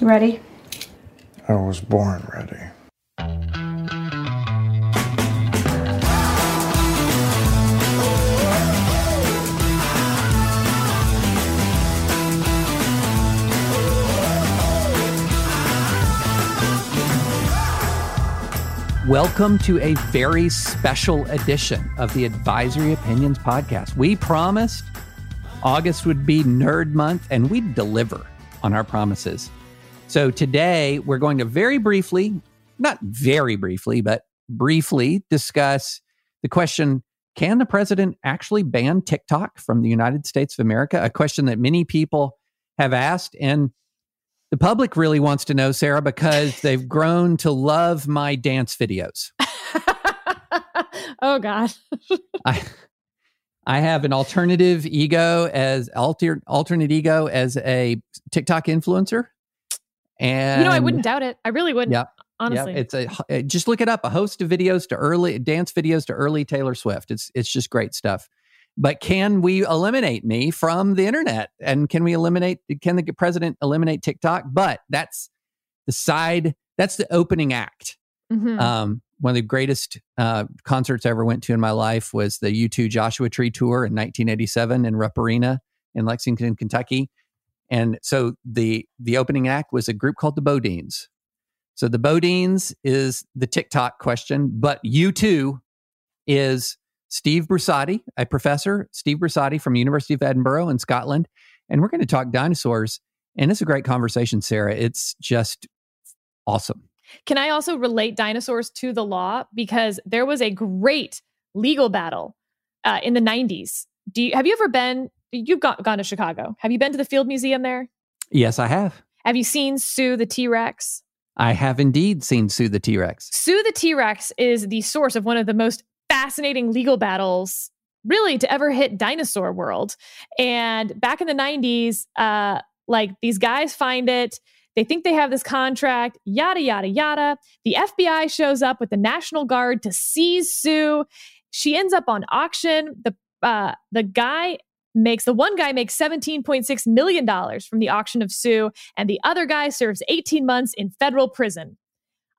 Ready? I was born ready. Welcome to a very special edition of the Advisory Opinions Podcast. We promised August would be Nerd Month, and we'd deliver on our promises. So today we're going to very briefly, not very briefly, but briefly discuss the question Can the president actually ban TikTok from the United States of America? A question that many people have asked. And the public really wants to know, Sarah, because they've grown to love my dance videos. oh God. I I have an alternative ego as alter, alternate ego as a TikTok influencer. And you know, I wouldn't doubt it. I really wouldn't. Yeah. Honestly. Yeah, it's a just look it up. A host of videos to early dance videos to early Taylor Swift. It's it's just great stuff. But can we eliminate me from the internet? And can we eliminate, can the president eliminate TikTok? But that's the side, that's the opening act. Mhm. Um, one of the greatest uh, concerts I ever went to in my life was the U2 Joshua Tree Tour in 1987 in Rupp Arena in Lexington, Kentucky. And so the the opening act was a group called the BoDeans. So the BoDeans is the TikTok question, but U2 is Steve Brusatte, a professor, Steve Brusatte from University of Edinburgh in Scotland, and we're going to talk dinosaurs. And it's a great conversation, Sarah. It's just awesome. Can I also relate dinosaurs to the law? Because there was a great legal battle uh, in the 90s. Do you, have you ever been? You've got, gone to Chicago. Have you been to the Field Museum there? Yes, I have. Have you seen Sue the T Rex? I have indeed seen Sue the T Rex. Sue the T Rex is the source of one of the most fascinating legal battles, really, to ever hit dinosaur world. And back in the 90s, uh, like these guys find it. They think they have this contract, yada, yada, yada. The FBI shows up with the National Guard to seize Sue. She ends up on auction. The, uh, the guy makes, the one guy makes $17.6 million from the auction of Sue, and the other guy serves 18 months in federal prison.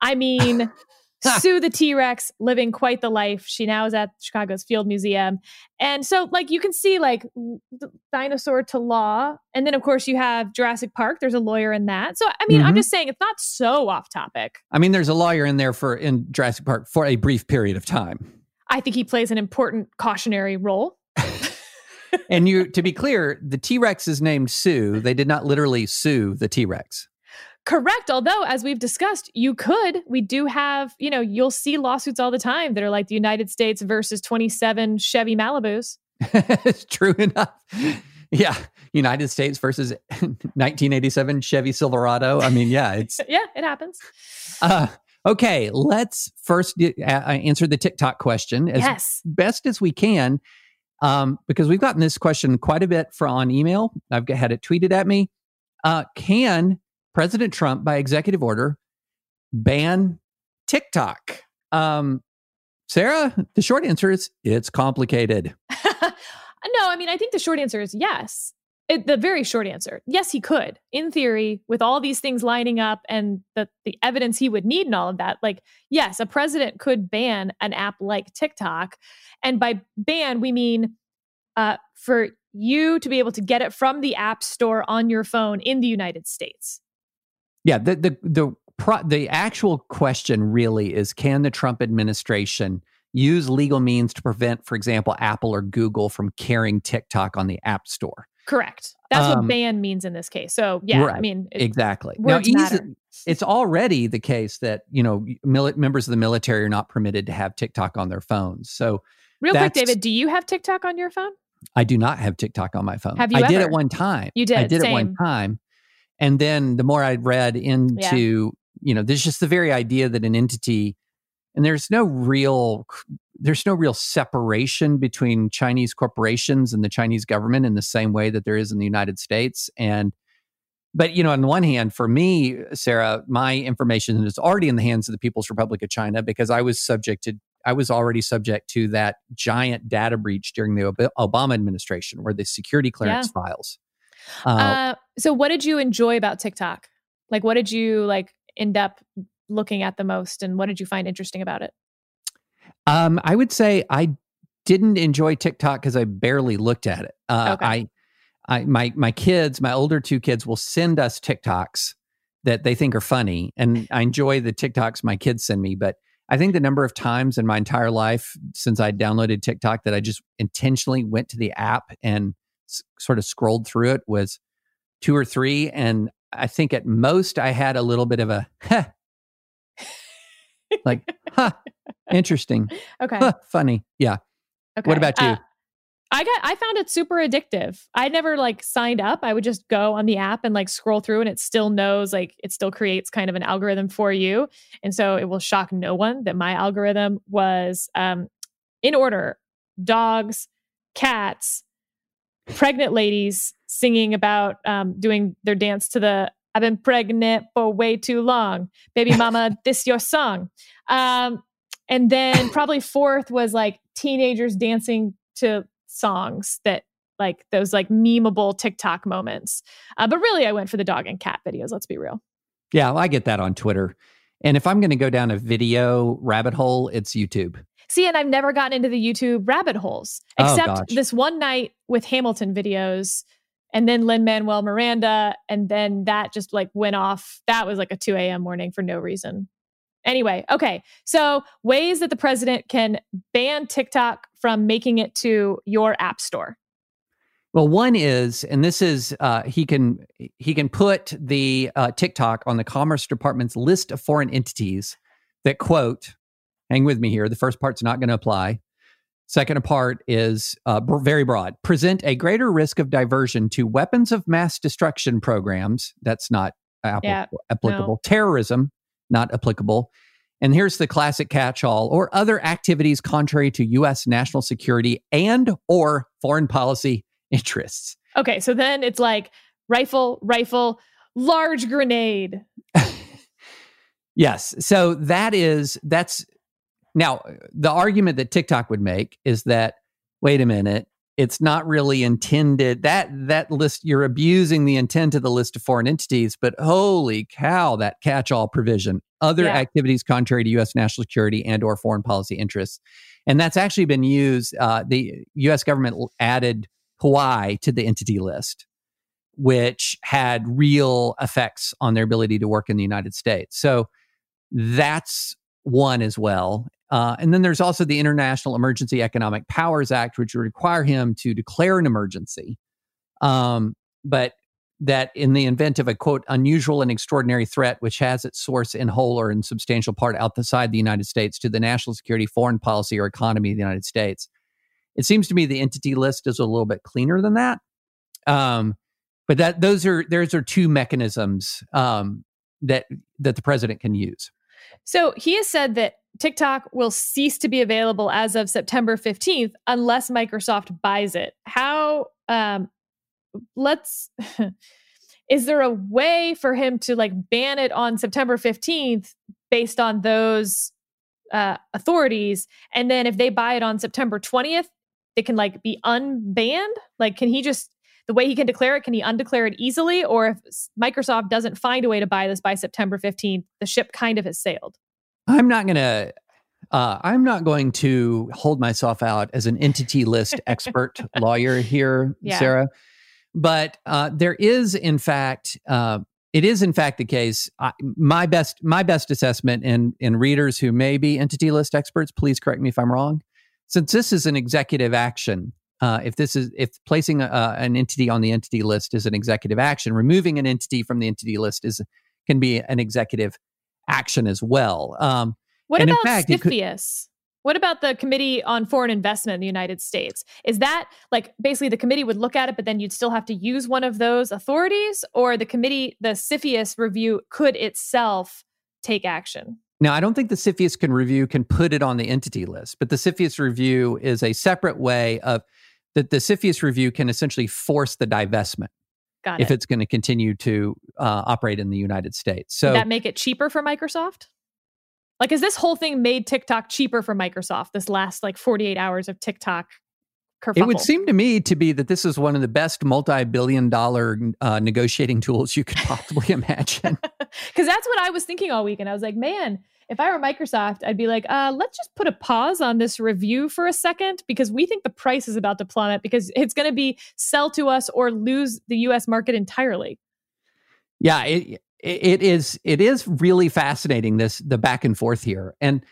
I mean, Sue the T Rex living quite the life. She now is at Chicago's Field Museum. And so, like, you can see, like, the dinosaur to law. And then, of course, you have Jurassic Park. There's a lawyer in that. So, I mean, I'm Mhm. just saying it's not so off topic. I mean, there's a lawyer in there for in Jurassic Park for a brief period of time. I think he plays an important cautionary role. And you, to be clear, the T Rex is named Sue. They did not literally sue the T Rex. Correct. Although, as we've discussed, you could. We do have, you know, you'll see lawsuits all the time that are like the United States versus 27 Chevy Malibus. it's true enough. Yeah, United States versus 1987 Chevy Silverado. I mean, yeah, it's yeah, it happens. uh, okay. Let's first uh, answer the TikTok question as yes. best as we can, um, because we've gotten this question quite a bit for, on email. I've had it tweeted at me. Uh, can President Trump, by executive order, ban TikTok? Um, Sarah, the short answer is it's complicated. no, I mean, I think the short answer is yes. It, the very short answer, yes, he could, in theory, with all these things lining up and the the evidence he would need and all of that. Like, yes, a president could ban an app like TikTok, and by ban we mean uh, for you to be able to get it from the app store on your phone in the United States. Yeah, the the the pro, the actual question really is: Can the Trump administration use legal means to prevent, for example, Apple or Google from carrying TikTok on the App Store? Correct. That's Um, what ban means in this case. So yeah, I mean, it- Exactly. words easy- it's already the case that you know mili- members of the military are not permitted to have TikTok on their phones. So real quick, David, do you have TikTok on your phone? I do not have TikTok on my phone. Have you I did it one time. You did, I did it one time. And then the more I read into, you know, there's just the very idea that an entity, and there's no real, there's no real separation between Chinese corporations and the Chinese government in the same way that there is in the United States. And, but you know, on the one hand, for me, Sarah, my information is already in the hands of the People's Republic of China because I was subjected I was already subject to that giant data breach during the Obama administration, where the security clearance files. Uh, Uh, so, what did you enjoy about TikTok? Like, what did you like end up looking at the most, and what did you find interesting about it? Um, I would say I didn't enjoy TikTok because I barely looked at it. Uh, Okay. I, I, my my kids, my older two kids, will send us TikToks that they think are funny, and I enjoy the TikToks my kids send me. But I think the number of times in my entire life since I downloaded TikTok that I just intentionally went to the app and s- sort of scrolled through it was two or three, and I think at most I had a little bit of a huh, like huh, interesting, Okay. huh, funny, yeah. Okay. What about you? Uh, I got I found it super addictive. I never like signed up. I would just go on the app and like scroll through and it still knows like it still creates kind of an algorithm for you. And so it will shock no one that my algorithm was um in order dogs, cats, pregnant ladies singing about um doing their dance to the I've been pregnant for way too long. Baby mama, this your song. Um and then probably fourth was like teenagers dancing to songs that like those like memeable TikTok moments. Uh, but really, I went for the dog and cat videos. Let's be real. Yeah, well, I get that on Twitter. And if I'm going to go down a video rabbit hole, it's YouTube. See, and I've never gotten into the YouTube rabbit holes Oh, except gosh. this one night with Hamilton videos and then Lin Manuel Miranda. And then that just like went off. That was like a 2 a.m. morning for no reason. Anyway, okay. So, ways that the president can ban TikTok from making it to your app store. Well, one is, and this is, uh, he can he can put the uh, TikTok on the Commerce Department's list of foreign entities that quote, hang with me here. The first part's not going to apply. Second part is uh, very broad. Present a greater risk of diversion to weapons of mass destruction programs. That's not Yeah, applicable. Terrorism, not applicable. And here's the classic catch-all: or other activities contrary to U.S. national security and or foreign policy interests. Okay, so then it's like rifle, rifle, large grenade. Yes. So that is that's now the argument that TikTok would make is that wait a minute, it's not really intended that that list you're abusing the intent of the list of foreign entities, but holy cow, that catch-all provision, other Yeah. activities contrary to U.S. national security and or foreign policy interests, and that's actually been used. Uh, the U.S. government added Huawei to the entity list which had real effects on their ability to work in the United States. So that's one as well. Uh, and then there's also the International Emergency Economic Powers Act, which would require him to declare an emergency. Um, but that in the event of a quote unusual and extraordinary threat, which has its source in whole or in substantial part outside the United States to the national security, foreign policy, or economy of the United States. It seems to me the entity list is a little bit cleaner than that. Um, but that those are those are two mechanisms um, that that the president can use. So he has said that TikTok will cease to be available as of September 15th unless Microsoft buys it. How, um, let's, is there a way for him to like ban it on September 15th based on those uh, authorities? And then if they buy it on September 20th, they can like be unbanned? Like, can he just, the way he can declare it, can he undeclare it easily? Or if Microsoft doesn't find a way to buy this by September 15th, the ship kind of has sailed. I'm not going to. Uh, I'm not going to hold myself out as an entity list expert lawyer here, Yeah. Sarah. But uh, there is, in fact, uh, it is in fact the case. I, my best, my best assessment, and and readers who may be entity list experts, please correct me if I'm wrong. Since this is an executive action, uh, if this is if placing a, an entity on the entity list is an executive action, removing an entity from the entity list is can be an executive action as well. Um, What about fact, it could- What about the Committee on Foreign Investment in the United States? Is that like basically the committee would look at it, but then you'd still have to use one of those authorities, or the committee, the CFIUS review could itself take action? Now, I don't think the CFIUS can review can put it on the entity list, but the CFIUS review is a separate way of that the CFIUS review can essentially force the divestment Got if it. it's going to continue to uh, operate in the United States. So Would that make it cheaper for Microsoft? Like, is this whole thing made TikTok cheaper for Microsoft? This last like 48 hours of TikTok kerfuffle. It would seem to me to be that this is one of the best multi-billion dollar uh, negotiating tools you could possibly imagine. Because that's what I was thinking all week. And I was like, man, if I were Microsoft, I'd be like, uh, let's just put a pause on this review for a second because we think the price is about to plummet because it's going to be sell to us or lose the US market entirely. Yeah, it, it is it is really fascinating this the back and forth here. And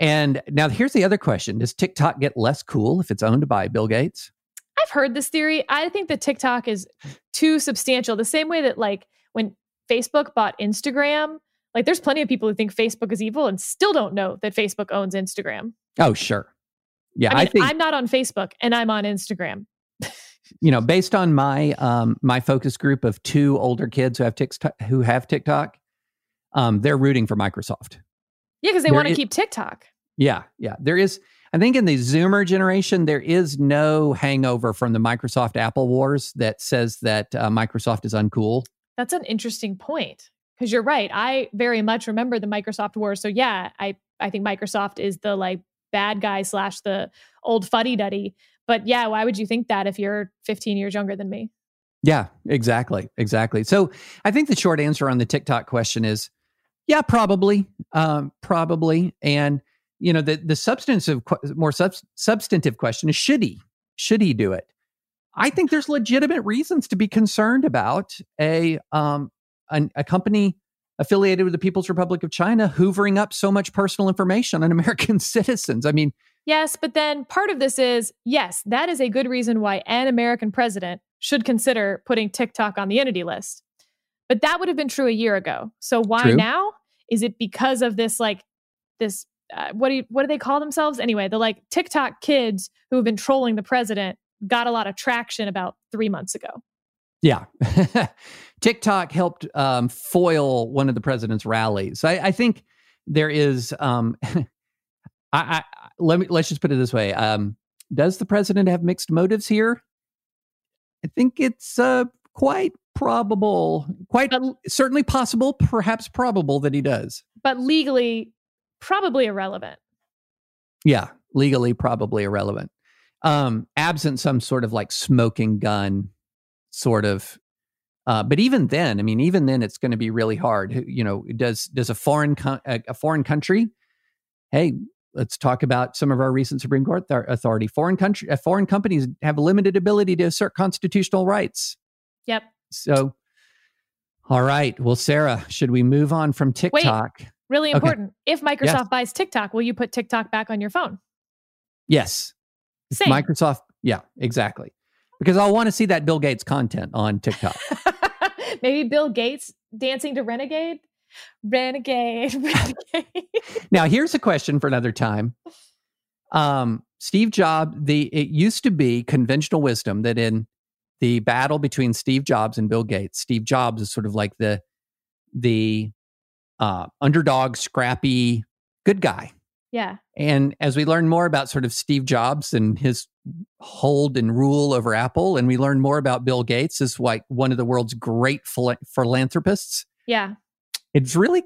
and now here's the other question. Does TikTok get less cool if it's owned by Bill Gates? I've heard this theory. I think that TikTok is too substantial. The same way that like when Facebook bought Instagram, like there's plenty of people who think Facebook is evil and still don't know that Facebook owns Instagram. Oh, sure. Yeah, I, mean, I think I'm not on Facebook and I'm on Instagram. you know, based on my um my focus group of two older kids who have TikTok who have TikTok, um, they're rooting for Microsoft. Yeah, because they want to keep TikTok. Yeah, yeah. There is, I think, in the Zoomer generation, there is no hangover from the Microsoft Apple wars that says that uh, Microsoft is uncool. That's an interesting point because you're right. I very much remember the Microsoft war. So yeah, I I think Microsoft is the like bad guy slash the old fuddy duddy. But yeah, why would you think that if you're 15 years younger than me? Yeah, exactly, exactly. So I think the short answer on the TikTok question is, yeah, probably, um, probably, and you know the the substantive more subs- substantive question is should he should he do it? I think there's legitimate reasons to be concerned about a um an, a company affiliated with the People's Republic of China hoovering up so much personal information on American citizens. I mean, Yes, but then part of this is yes, that is a good reason why an American president should consider putting TikTok on the entity list. But that would have been true a year ago. So why True. now? Is it because of this like this uh, what do you, what do they call themselves anyway? The like TikTok kids who have been trolling the president got a lot of traction about 3 months ago. Yeah. TikTok helped um, foil one of the president's rallies. I, I think there is. Um, I, I let me let's just put it this way. Um, does the president have mixed motives here? I think it's uh, quite probable, quite But certainly possible, perhaps probable that he does. but legally probably irrelevant. Yeah, legally probably irrelevant. Um, absent some sort of like smoking gun sort of uh, but even then, I mean, even then, it's going to be really hard. You know, does does a foreign co- a, foreign country? Hey, let's talk about some of our recent Supreme Court thar- authority. Foreign country, uh, foreign companies have limited ability to assert constitutional rights. Yep. So, all right. Well, Sarah, should we move on from TikTok? Really Okay. important. If Microsoft buys TikTok, will you put TikTok back on your phone? Yes. Same. Microsoft. Yeah, exactly. Because I want to see that Bill Gates content on TikTok. Maybe Bill Gates dancing to Renegade. Renegade, Renegade. now, here's a question for another time. Um, Steve Jobs, the it used to be conventional wisdom that in the battle between Steve Jobs and Bill Gates, Steve Jobs is sort of like the the uh, underdog, scrappy, good guy. Yeah. And as we learn more about sort of Steve Jobs and his hold and rule over Apple, and we learn more about Bill Gates as like one of the world's great phila- philanthropists, Yeah. it's really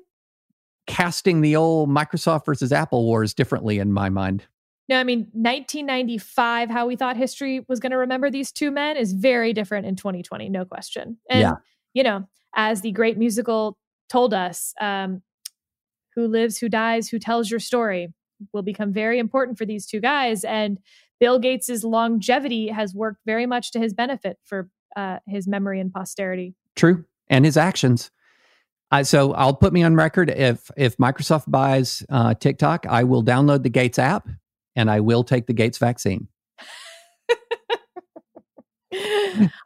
casting the old Microsoft versus Apple wars differently in my mind. No, I mean, 1995, how we thought history was going to remember these two men is very different in 2020, no question. And, Yeah. you know, as the great musical told us, um, who lives, who dies, who tells your story will become very important for these two guys. And Bill Gates's longevity has worked very much to his benefit for uh, his memory and posterity. True, and his actions. I, so I'll put me on record if if Microsoft buys uh, TikTok, I will download the Gates app and I will take the Gates vaccine.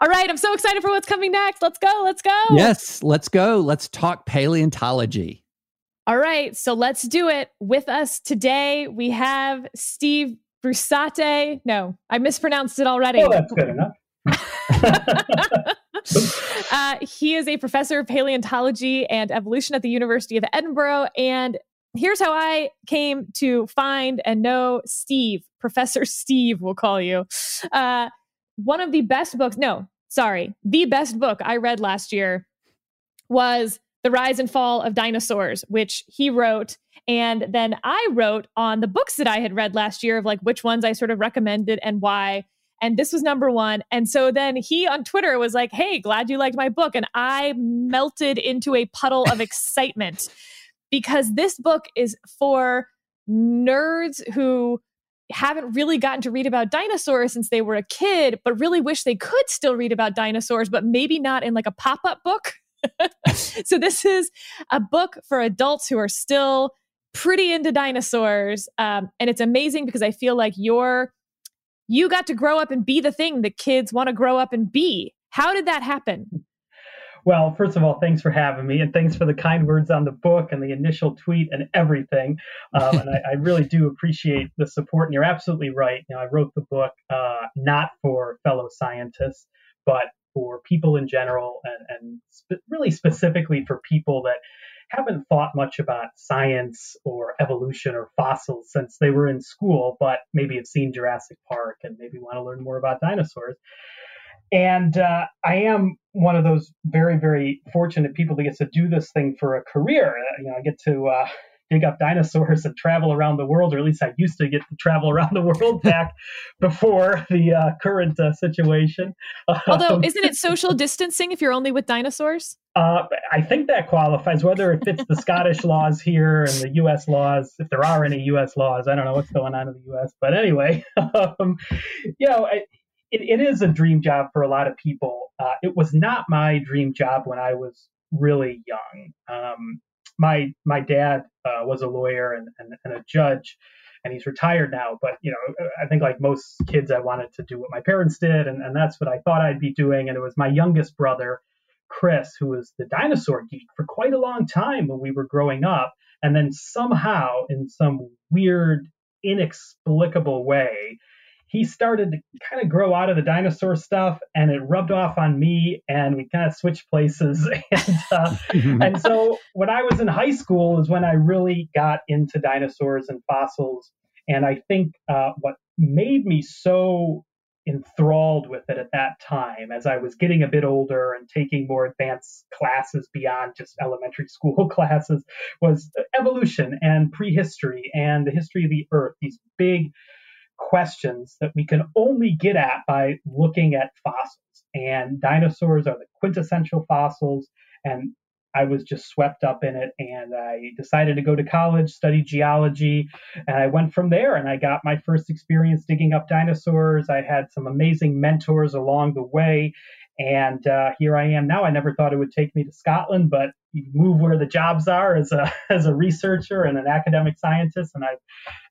All right, I'm so excited for what's coming next. Let's go. Let's go. Yes, let's go. Let's talk paleontology. All right, so let's do it. With us today, we have Steve Brusate. No, I mispronounced it already. Oh, that's good enough. uh, he is a professor of paleontology and evolution at the University of Edinburgh. And here's how I came to find and know Steve, Professor Steve, we'll call you. Uh, one of the best books, no, sorry, the best book I read last year was The Rise and Fall of Dinosaurs, which he wrote. And then I wrote on the books that I had read last year of like which ones I sort of recommended and why. and this was number one. And so then he on Twitter was like, Hey, glad you liked my book. And I melted into a puddle of excitement because this book is for nerds who haven't really gotten to read about dinosaurs since they were a kid, but really wish they could still read about dinosaurs, but maybe not in like a pop up book. so, this is a book for adults who are still pretty into dinosaurs. Um, and it's amazing because I feel like you're, you got to grow up and be the thing that kids want to grow up and be. How did that happen? Well, first of all, thanks for having me, and thanks for the kind words on the book and the initial tweet and everything. Um, and I, I, really do appreciate the support. And you're absolutely right. You know, I wrote the book uh, not for fellow scientists, but for people in general, and, and really specifically for people that haven't thought much about science or evolution or fossils since they were in school, but maybe have seen Jurassic Park and maybe want to learn more about dinosaurs. And uh, I am one of those very, very fortunate people that gets to do this thing for a career. You know, I get to uh, dig up dinosaurs and travel around the world, or at least I used to get to travel around the world back before the uh, current uh, situation. Although, um, isn't it social distancing if you're only with dinosaurs? Uh, I think that qualifies, whether it fits the Scottish laws here and the U.S. laws, if there are any U.S. laws. I don't know what's going on in the U.S., but anyway, um, you know, I, it, it is a dream job for a lot of people. Uh, it was not my dream job when I was really young. Um, my my dad uh, was a lawyer and, and, and, a judge, and he's retired now. But you know, I think like most kids, I wanted to do what my parents did, and, and that's what I thought I'd be doing. And it was my youngest brother, Chris, who was the dinosaur geek for quite a long time when we were growing up, and then somehow, in some weird, inexplicable way, he started to kind of grow out of the dinosaur stuff and it rubbed off on me and we kind of switched places. And, uh, and so when i was in high school is when i really got into dinosaurs and fossils and i think uh, what made me so enthralled with it at that time as i was getting a bit older and taking more advanced classes beyond just elementary school classes was evolution and prehistory and the history of the earth these big questions that we can only get at by looking at fossils. And dinosaurs are the quintessential fossils. And I was just swept up in it. And I decided to go to college, study geology. And I went from there and I got my first experience digging up dinosaurs. I had some amazing mentors along the way. And uh, here I am now. I never thought it would take me to Scotland, but you move where the jobs are as a as a researcher and an academic scientist. And I,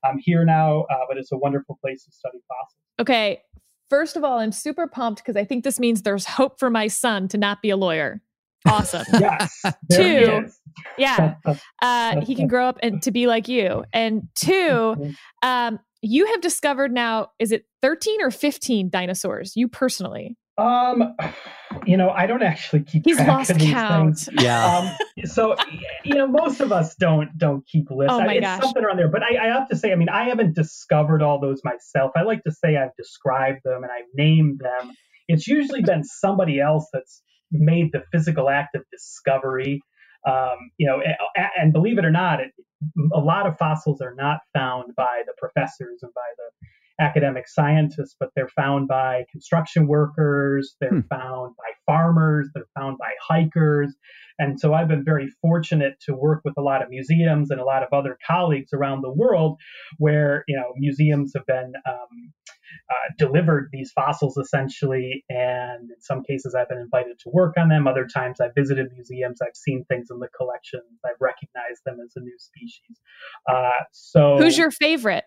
I'm here now, uh, but it's a wonderful place to study fossils. Okay, first of all, I'm super pumped because I think this means there's hope for my son to not be a lawyer. Awesome. yes. Two, yeah, uh, he can grow up and to be like you. And two, um, you have discovered now, is it 13 or 15 dinosaurs? You personally? Um, you know, I don't actually keep. He's lost count. Things. Yeah. Um, so, you know, most of us don't don't keep lists. Oh my I mean, gosh. It's something around there, but I, I have to say, I mean, I haven't discovered all those myself. I like to say I've described them and I've named them. It's usually been somebody else that's made the physical act of discovery. Um, you know, and, and believe it or not, it, a lot of fossils are not found by the professors and by the academic scientists, but they're found by construction workers, they're hmm. found by farmers, they're found by hikers. And so I've been very fortunate to work with a lot of museums and a lot of other colleagues around the world where, you know, museums have been um, uh, delivered these fossils essentially. And in some cases, I've been invited to work on them. Other times, I've visited museums, I've seen things in the collections, I've recognized them as a new species. Uh, so, who's your favorite?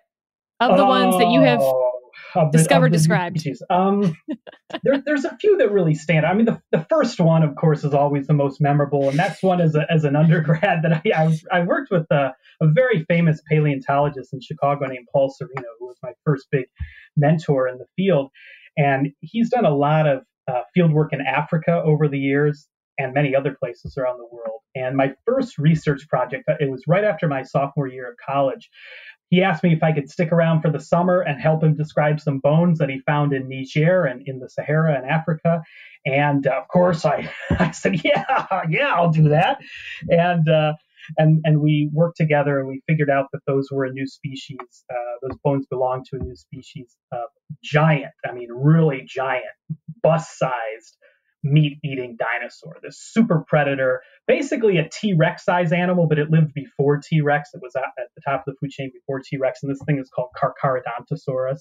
Of the ones that you have oh, discovered, described? Um, there, there's a few that really stand. I mean, the, the first one, of course, is always the most memorable, and that's one as, a, as an undergrad that I, I, I worked with a, a, very famous paleontologist in Chicago named Paul Sereno, who was my first big mentor in the field. And he's done a lot of uh, field work in Africa over the years and many other places around the world. And my first research project, it was right after my sophomore year of college he asked me if I could stick around for the summer and help him describe some bones that he found in Niger and in the Sahara and Africa. And uh, of course, I, I said, yeah, yeah, I'll do that. And uh, and and we worked together and we figured out that those were a new species. Uh, those bones belong to a new species of giant. I mean, really giant, bus-sized meat eating dinosaur, this super predator, basically a T Rex size animal, but it lived before T Rex. It was at, at, the top of the food chain before T Rex, and this thing is called Carcharodontosaurus.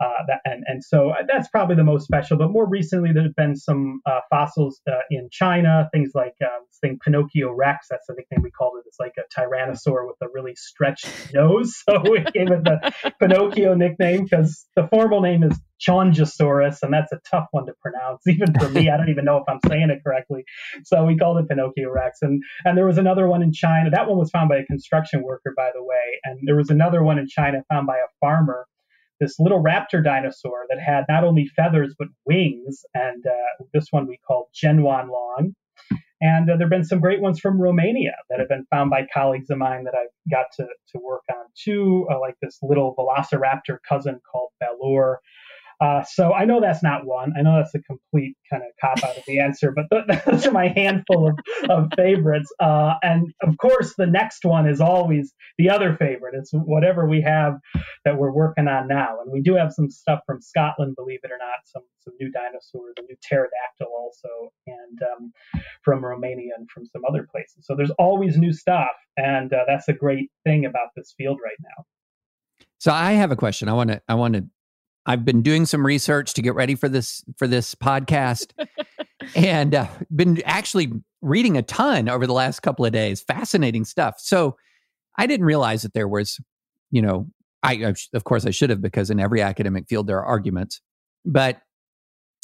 Uh, that, and, and so uh, that's probably the most special. But more recently, there have been some uh, fossils uh, in China, things like uh, this thing Pinocchio Rex. That's the nickname we called it. It's like a tyrannosaur with a really stretched nose. So we gave it the Pinocchio nickname because the formal name is Qianzhousaurus, and that's a tough one to pronounce, even for me. I don't even know if I'm saying it correctly. So we called it Pinocchio Rex. And and there was another one in China. That one was found by a construction worker, by the way. And there was another one in China found by a farmer. This little raptor dinosaur that had not only feathers but wings, and uh, this one we called Zhenyuanlong. And uh, there have been some great ones from Romania that have been found by colleagues of mine that I've got to, to work on too, uh, like this little velociraptor cousin called Balaur. Uh, so I know that's not one. I know that's a complete kind of cop out of the answer, but th- those are my handful of, of favorites. Uh, and of course, the next one is always the other favorite. It's whatever we have that we're working on now. And we do have some stuff from Scotland, believe it or not, some, some new dinosaurs, a new pterodactyl also, and um, from Romania and from some other places. So there's always new stuff. And uh, that's a great thing about this field right now. So I have a question. I want to I want to I've been doing some research to get ready for this for this podcast, and uh, been actually reading a ton over the last couple of days. Fascinating stuff. So I didn't realize that there was, you know, I of course I should have because in every academic field there are arguments, but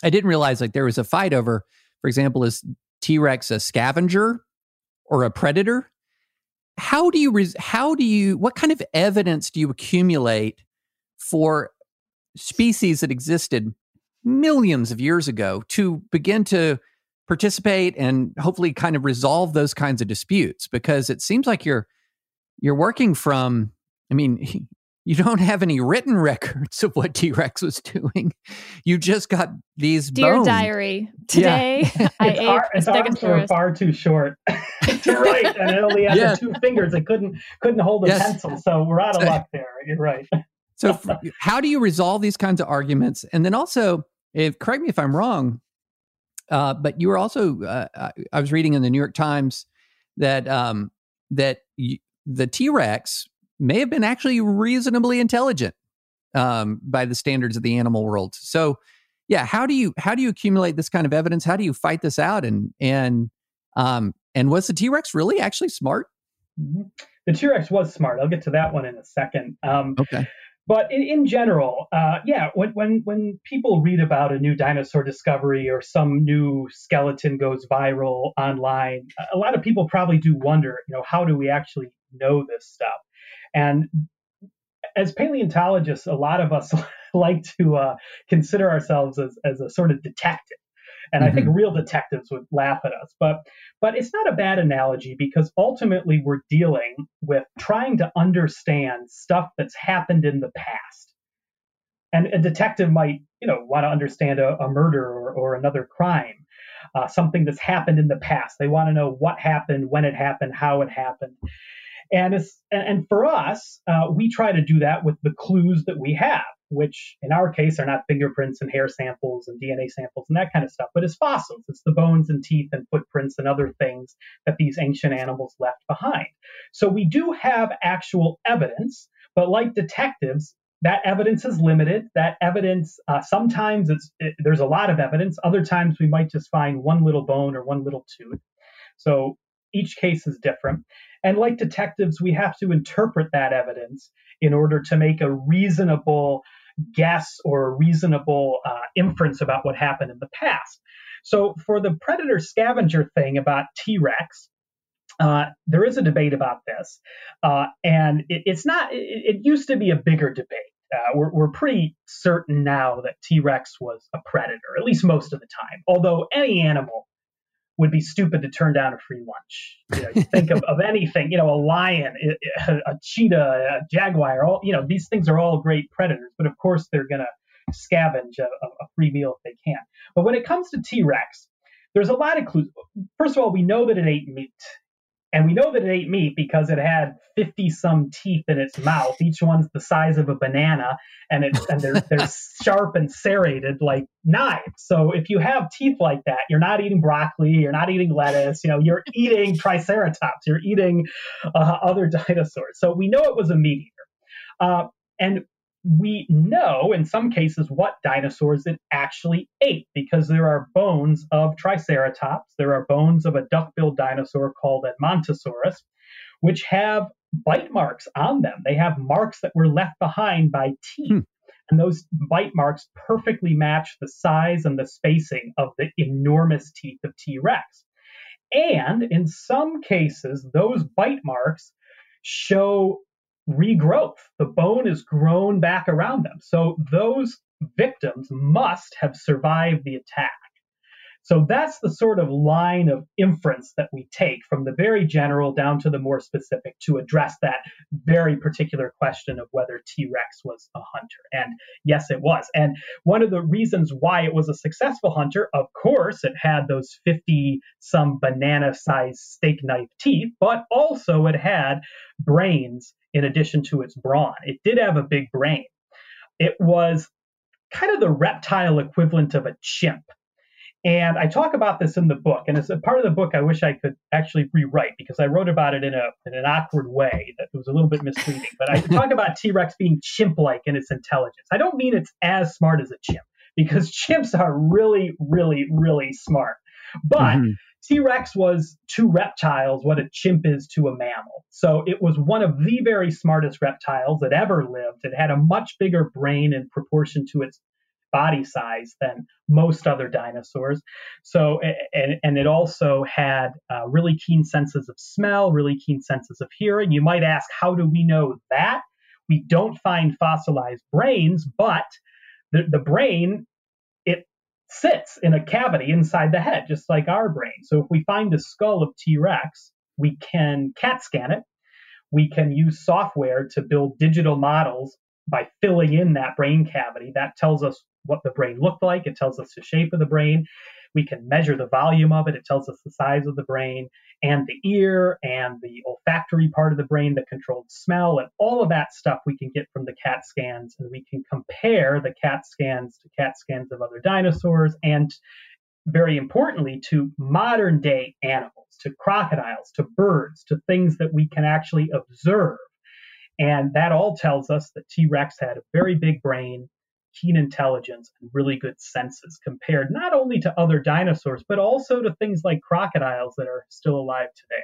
I didn't realize like there was a fight over, for example, is T Rex a scavenger or a predator? How do you res- how do you what kind of evidence do you accumulate for species that existed millions of years ago to begin to participate and hopefully kind of resolve those kinds of disputes because it seems like you're you're working from i mean you don't have any written records of what T-Rex was doing. You just got these Dear bones. diary, today Yeah. I its, ate ar- its arms were far too short to write, and it only had Yeah. two fingers. It couldn't couldn't hold a Yes. pencil. So we're out of So- luck there. You're right. So, how do you resolve these kinds of arguments? And then also, if correct me if I'm wrong, uh, but you were also uh, I, was reading in the New York Times that um, that y- the T Rex may have been actually reasonably intelligent um, by the standards of the animal world. So, yeah, how do you how do you accumulate this kind of evidence? How do you fight this out? And and um, and was the T Rex really actually smart? Mhm. The T-Rex was smart. I'll get to that one in a second. Um, Okay. But in, in general, uh, yeah, when, when when people read about a new dinosaur discovery or some new skeleton goes viral online, a lot of people probably do wonder, you know, how do we actually know this stuff? And as paleontologists, a lot of us like to uh, consider ourselves as, as a sort of detective. And I think real detectives would laugh at us, but but it's not a bad analogy because ultimately we're dealing with trying to understand stuff that's happened in the past. And a detective might, you know, want to understand a, a murder or, or another crime, uh, something that's happened in the past. They want to know what happened, when it happened, how it happened. And it's and and for us, uh, we try to do that with the clues that we have, which in our case are not fingerprints and hair samples and DNA samples and that kind of stuff, but it's fossils. It's the bones and teeth and footprints and other things that these ancient animals left behind. So we do have actual evidence, but like detectives, that evidence is limited. That evidence, uh, sometimes it's it, there's a lot of evidence. Other times we might just find one little bone or one little tooth. So each case is different. And like detectives, we have to interpret that evidence in order to make a reasonable guess or reasonable uh, inference about what happened in the past. So for the predator scavenger thing about T Rex, uh, there is a debate about this, uh, and it, it's not. It, it used to be a bigger debate. Uh, we're, we're pretty certain now that T Rex was a predator, at least most of the time. Although any animal would be stupid to turn down a free lunch. You, know, you think of, of anything, you know, a lion, a, a cheetah, a jaguar, all you know, these things are all great predators, but of course they're going to scavenge a, a free meal if they can. But when it comes to T Rex, there's a lot of clues. First of all, we know that it ate meat. And we know that it ate meat because it had 50 some teeth in its mouth. Each one's the size of a banana and it's and they're they're sharp and serrated like knives. So if you have teeth like that, you're not eating broccoli, you're not eating lettuce, you know, you're eating triceratops, you're eating uh, other dinosaurs. So we know it was a meat eater. Uh, and we know in some cases what dinosaurs it actually ate because there are bones of Triceratops, there are bones of a duck-billed dinosaur called Edmontosaurus, which have bite marks on them. They have marks that were left behind by teeth. Hmm. And those bite marks perfectly match the size and the spacing of the enormous teeth of T. rex. And in some cases, those bite marks show regrowth. The bone is grown back around them. So those victims must have survived the attack. So that's the sort of line of inference that we take from the very general down to the more specific to address that very particular question of whether T Rex was a hunter. And yes, it was. And one of the reasons why it was a successful hunter, of course, it had those 50 some banana sized steak knife teeth, but also it had brains in addition to its brawn. It did have a big brain. It was kind of the reptile equivalent of a chimp. And I talk about this in the book, and it's a part of the book I wish I could actually rewrite because I wrote about it in a in an awkward way that was a little bit misleading. But I talk about T Rex being chimp-like in its intelligence. I don't mean it's as smart as a chimp because chimps are really, really, really smart. But mm-hmm. T Rex was to reptiles what a chimp is to a mammal. So it was one of the very smartest reptiles that ever lived. It had a much bigger brain in proportion to its body size than most other dinosaurs. So, and, and it also had uh, really keen senses of smell, really keen senses of hearing. You might ask, how do we know that? We don't find fossilized brains, but the, the brain sits in a cavity inside the head, just like our brain. So if we find the skull of T Rex, we can CAT scan it. We can use software to build digital models by filling in that brain cavity. That tells us what the brain looked like, it tells us the shape of the brain. We can measure the volume of it. It tells us the size of the brain and the ear and the olfactory part of the brain that controls smell and all of that stuff we can get from the CAT scans. And we can compare the CAT scans to CAT scans of other dinosaurs and very importantly, to modern day animals, to crocodiles, to birds, to things that we can actually observe. And that all tells us that T Rex had a very big brain, keen intelligence and really good senses compared not only to other dinosaurs, but also to things like crocodiles that are still alive today.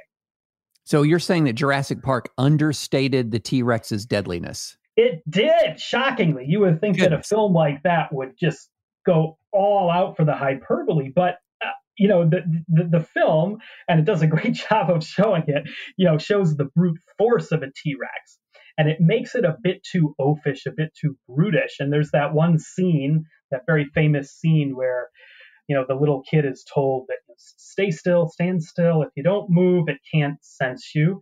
So you're saying that Jurassic Park understated the T Rex's deadliness? It did, shockingly. You would think Goodness. that a film like that would just go all out for the hyperbole, but uh, you know the, the, the film and it does a great job of showing it you know shows the brute force of a t-rex and it makes it a bit too oafish, a bit too brutish. And there's that one scene, that very famous scene where, you know, the little kid is told that stay still, stand still. If you don't move, it can't sense you.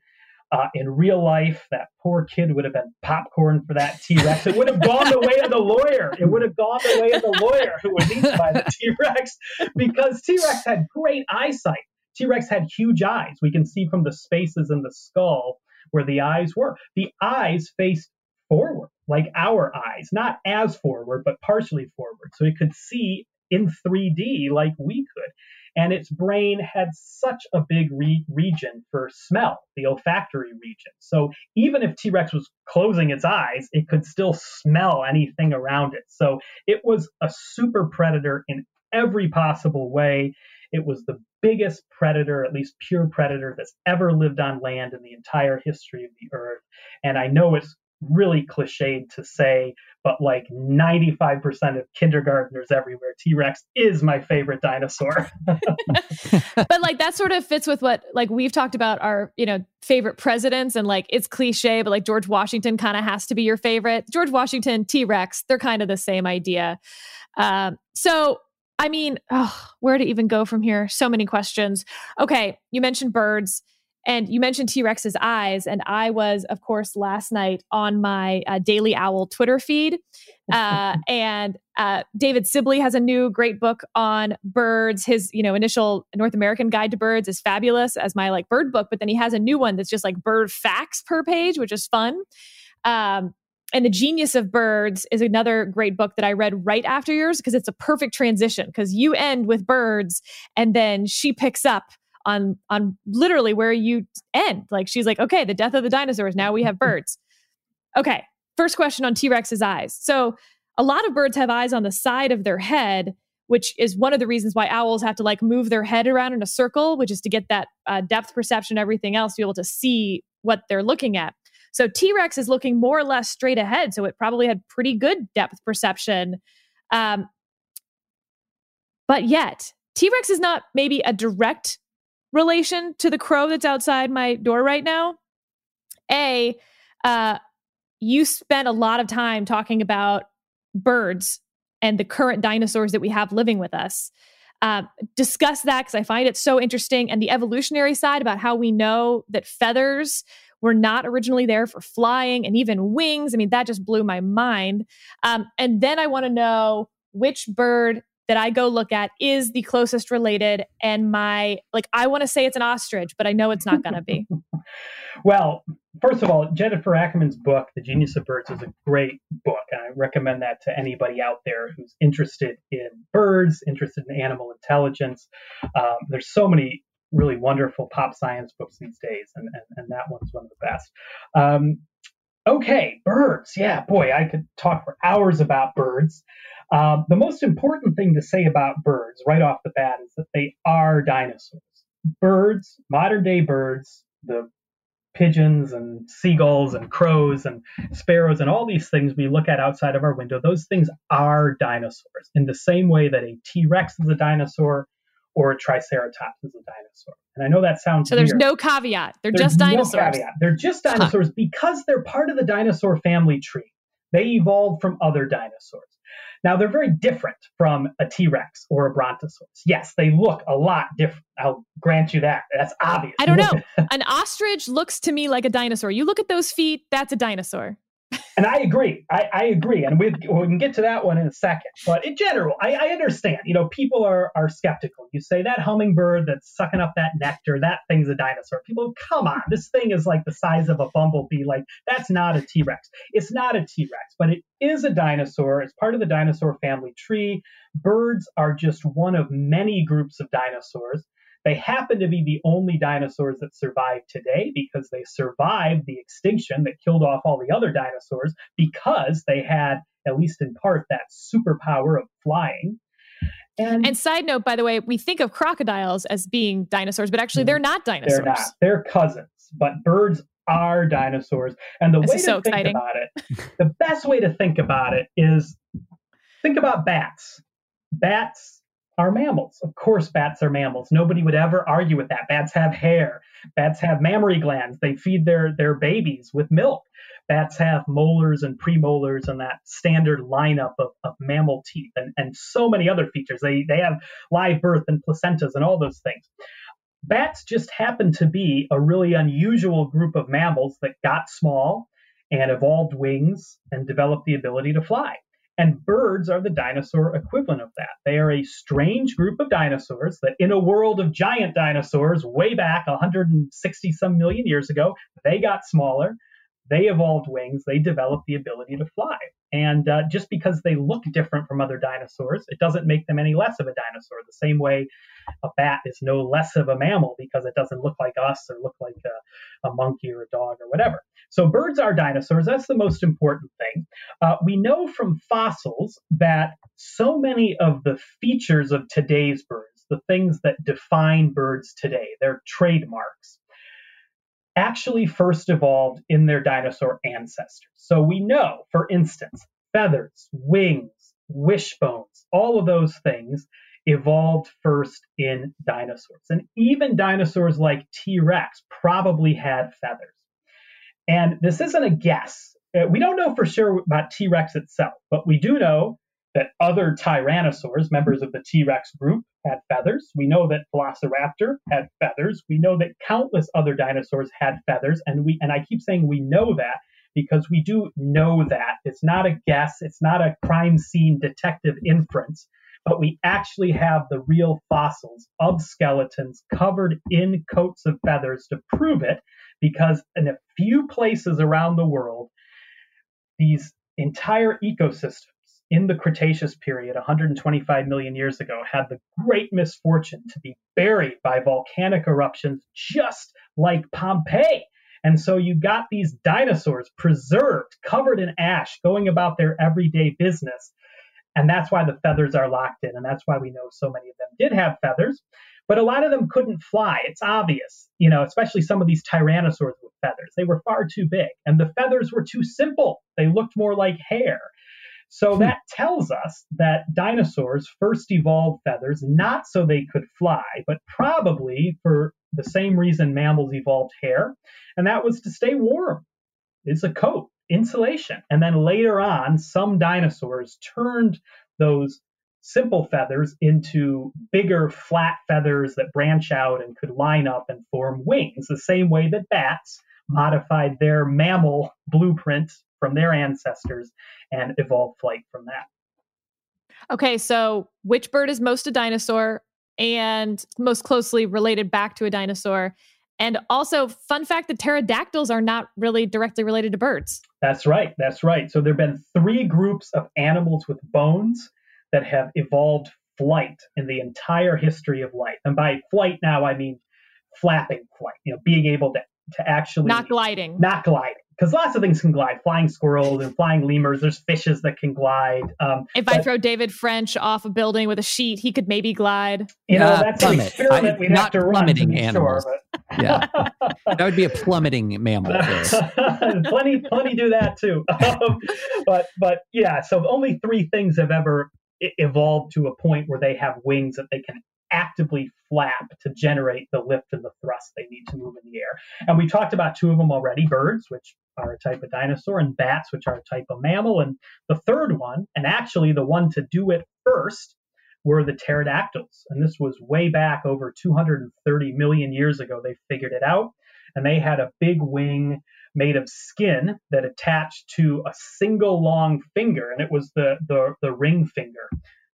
Uh, in real life, that poor kid would have been popcorn for that T Rex. It would have gone the way of the lawyer. It would have gone the way of the lawyer who was eaten by the T Rex because T Rex had great eyesight. T Rex had huge eyes. We can see from the spaces in the skull where the eyes were. The eyes faced forward, like our eyes, not as forward, but partially forward. So it could see in 3D like we could. And its brain had such a big re- region for smell, the olfactory region. So even if T Rex was closing its eyes, it could still smell anything around it. So it was a super predator in every possible way. It was the biggest predator, at least pure predator, that's ever lived on land in the entire history of the earth. And I know it's really cliched to say, but like 95% of kindergartners everywhere, T Rex is my favorite dinosaur. but like that sort of fits with what like we've talked about our, you know, favorite presidents and like it's cliche, but like George Washington kind of has to be your favorite. George Washington, T Rex, they're kind of the same idea. Um, so I mean, oh, where to even go from here? So many questions. Okay, you mentioned birds and you mentioned T Rex's eyes. And I was, of course, last night on my uh, Daily Owl Twitter feed. Uh, and Uh, David Sibley has a new great book on birds. His, you know, initial North American Guide to Birds is fabulous as my like bird book, but then he has a new one that's just like bird facts per page, which is fun. Um, and the genius of birds is another great book that i read right after yours because it's a perfect transition because you end with birds and then she picks up on on literally where you end. Like she's like okay the death of the dinosaurs now we have birds. Okay first question on t-rex's eyes. So a lot of birds have eyes on the side of their head which is one of the reasons why owls have to like move their head around in a circle which is to get that uh, depth perception everything else to be able to see what they're looking at so T Rex is looking more or less straight ahead. So it probably had pretty good depth perception. Um, but yet, T Rex is not maybe a direct relation to the crow that's outside my door right now. A, uh, you spent a lot of time talking about birds and the current dinosaurs that we have living with us. Uh, discuss that because I find it so interesting and the evolutionary side about how we know that feathers were not originally there for flying and even wings. I mean, that just blew my mind. Um, and then I want to know which bird that I go look at is the closest related. And my, like, I want to say it's an ostrich, but I know it's not going to be. well, first of all, Jennifer Ackerman's book, The Genius of Birds, is a great book. And I recommend that to anybody out there who's interested in birds, interested in animal intelligence. Um, there's so many really wonderful pop science books these days, and, and, and that one's one of the best. Um, okay, birds. Yeah, boy, I could talk for hours about birds. Um, the most important thing to say about birds right off the bat is that they are dinosaurs. Birds, modern day birds, the pigeons and seagulls and crows and sparrows and all these things we look at outside of our window, those things are dinosaurs in the same way that a T Rex is a dinosaur or a Triceratops is a dinosaur. And I know that sounds so. There's weird. no caveat. They're there's just dinosaurs. No caveat. They're just dinosaurs huh. because they're part of the dinosaur family tree. They evolved from other dinosaurs. Now they're very different from a T-Rex or a Brontosaurus. Yes, they look a lot different. I'll grant you that. That's obvious. I don't know. An ostrich looks to me like a dinosaur. You look at those feet, that's a dinosaur and I agree. I, I agree, and we, we can get to that one in a second. But in general, I, I understand. You know, people are are skeptical. You say that hummingbird that's sucking up that nectar, that thing's a dinosaur. People, come on, this thing is like the size of a bumblebee. Like that's not a T Rex. It's not a T Rex, but it is a dinosaur. It's part of the dinosaur family tree. Birds are just one of many groups of dinosaurs. They happen to be the only dinosaurs that survive today because they survived the extinction that killed off all the other dinosaurs because they had, at least in part, that superpower of flying. And, and, side note, by the way, we think of crocodiles as being dinosaurs, but actually they're hmm. not dinosaurs. They're not. They're cousins, but birds are dinosaurs. And the this way to so think exciting. about it, the best way to think about it is think about bats. Bats are mammals. Of course, bats are mammals. Nobody would ever argue with that. Bats have hair. Bats have mammary glands. They feed their, their babies with milk. Bats have molars and premolars and that standard lineup of, of mammal teeth and, and so many other features. They, they have live birth and placentas and all those things. Bats just happen to be a really unusual group of mammals that got small and evolved wings and developed the ability to fly. And birds are the dinosaur equivalent of that. They are a strange group of dinosaurs that, in a world of giant dinosaurs way back 160 some million years ago, they got smaller. They evolved wings. They developed the ability to fly. And uh, just because they look different from other dinosaurs, it doesn't make them any less of a dinosaur. The same way a bat is no less of a mammal because it doesn't look like us or look like a, a monkey or a dog or whatever. So birds are dinosaurs. That's the most important thing. Uh, we know from fossils that so many of the features of today's birds, the things that define birds today, their trademarks, actually first evolved in their dinosaur ancestors. So we know, for instance, feathers, wings, wishbones, all of those things evolved first in dinosaurs. And even dinosaurs like T Rex probably had feathers. And this isn't a guess. Uh, we don't know for sure about T Rex itself, but we do know that other tyrannosaurs, members of the T Rex group, had feathers. We know that Velociraptor had feathers. We know that countless other dinosaurs had feathers. And we and I keep saying we know that because we do know that. It's not a guess, it's not a crime scene detective inference, but we actually have the real fossils of skeletons covered in coats of feathers to prove it because in a few places around the world, these entire ecosystems in the Cretaceous period, 125 million years ago, had the great misfortune to be buried by volcanic eruptions, just like Pompeii. And so you got these dinosaurs preserved, covered in ash, going about their everyday business. And that's why the feathers are locked in. And that's why we know so many of them did have feathers. But a lot of them couldn't fly. It's obvious, you know, especially some of these tyrannosaurs with feathers. They were far too big. And the feathers were too simple. They looked more like hair. So hmm. that tells us that dinosaurs first evolved feathers not so they could fly, but probably for the same reason mammals evolved hair, and that was to stay warm. It's a coat, insulation. And then later on, some dinosaurs turned those simple feathers into bigger flat feathers that branch out and could line up and form wings, the same way that bats modified their mammal blueprint from their ancestors and evolved flight from that. Okay, so which bird is most a dinosaur and most closely related back to a dinosaur? And also, fun fact that pterodactyls are not really directly related to birds. That's right. That's right. So there have been three groups of animals with bones that have evolved flight in the entire history of life. And by flight now, I mean flapping flight, you know, being able to, to actually not gliding. Not gliding because lots of things can glide. Flying squirrels and flying lemurs there's fishes that can glide um, if but, i throw david french off a building with a sheet he could maybe glide. You know uh, that's plummet. an experiment I, we'd have to run to animals. Sure, but... yeah. That would be a plummeting mammal plenty plenty do that too. Um, but but yeah so only three things have ever evolved to a point where they have wings that they can actively flap to generate the lift and the thrust they need to move in the air. And we talked about two of them already birds, which are a type of dinosaur, and bats, which are a type of mammal. And the third one, and actually the one to do it first, were the pterodactyls. And this was way back over 230 million years ago. They figured it out. And they had a big wing made of skin that attached to a single long finger. And it was the, the, the ring finger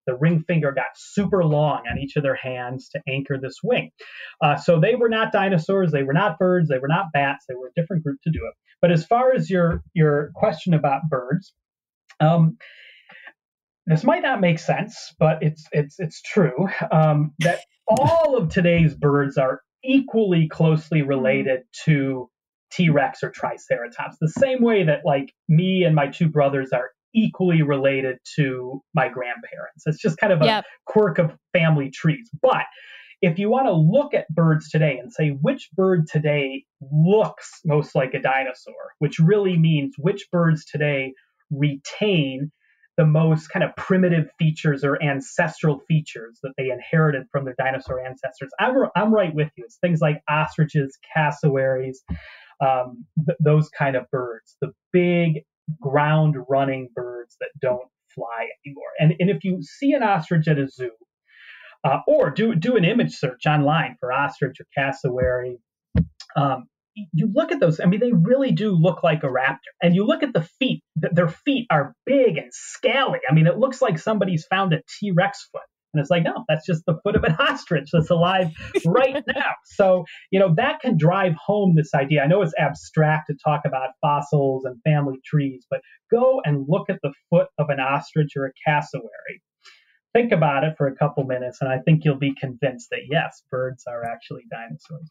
the ring finger got super long on each of their hands to anchor this wing. Uh, so they were not dinosaurs, they were not birds, they were not bats, they were a different group to do it. But as far as your your question about birds, um, this might not make sense, but it's it's it's true um, that all of today's birds are equally closely related to T Rex or Triceratops, the same way that like me and my two brothers are equally related to my grandparents. It's just kind of a yep. quirk of family trees. But if you want to look at birds today and say which bird today looks most like a dinosaur, which really means which birds today retain the most kind of primitive features or ancestral features that they inherited from their dinosaur ancestors. I'm, I'm right with you. It's things like ostriches, cassowaries, um, th- those kind of birds. The big ground running birds that don't fly anymore. And, and if you see an ostrich at a zoo, uh, or do do an image search online for ostrich or cassowary, um, you look at those. I mean, they really do look like a raptor. And you look at the feet; their feet are big and scaly. I mean, it looks like somebody's found a T Rex foot. And it's like, no, that's just the foot of an ostrich that's alive right now. So, you know, that can drive home this idea. I know it's abstract to talk about fossils and family trees, but go and look at the foot of an ostrich or a cassowary. Think about it for a couple minutes, and I think you'll be convinced that yes, birds are actually dinosaurs.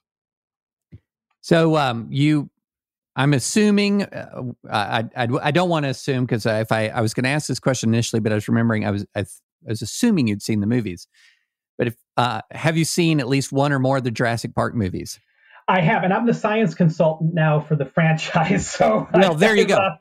So, um, you I'm assuming uh, I, I, I don't want to assume because if I I was going to ask this question initially, but I was remembering I was I I was assuming you'd seen the movies. But if uh, have you seen at least one or more of the Jurassic Park movies? I have, and I'm the science consultant now for the franchise. So well, there you go. Uh,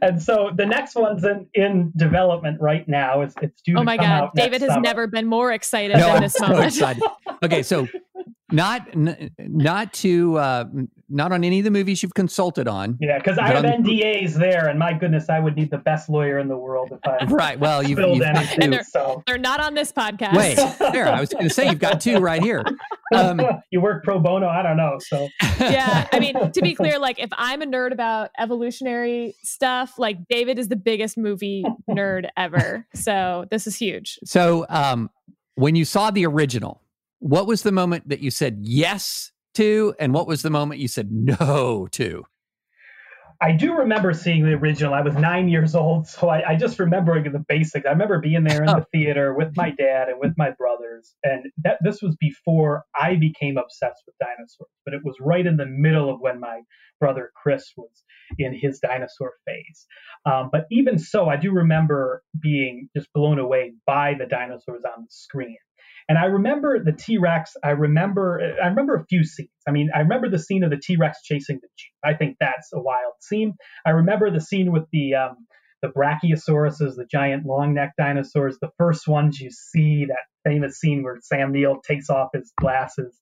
and so the next one's in, in development right now. It's it's due. Oh my god, David has summer. never been more excited no, than this so moment. Excited. Okay, so not n- not to uh, not on any of the movies you've consulted on. Yeah, because I have NDAs the... there, and my goodness, I would need the best lawyer in the world if I right. Well, you've, you've anything, and they're, so. they're not on this podcast. Wait, there. I was going to say you've got two right here. Um, you work pro bono. I don't know. So yeah, I mean, to be clear, like if I'm a nerd about evolutionary stuff, like David is the biggest movie nerd ever. So this is huge. So um, when you saw the original, what was the moment that you said yes to, and what was the moment you said no to? I do remember seeing the original. I was nine years old, so I, I just remember the basics. I remember being there in oh. the theater with my dad and with my brothers, and that this was before I became obsessed with dinosaurs. But it was right in the middle of when my brother Chris was in his dinosaur phase. Um, but even so, I do remember being just blown away by the dinosaurs on the screen. And I remember the T Rex. I remember I remember a few scenes. I mean, I remember the scene of the T Rex chasing the Jeep. I think that's a wild scene. I remember the scene with the um, the Brachiosauruses, the giant long neck dinosaurs. The first ones you see that famous scene where Sam Neill takes off his glasses,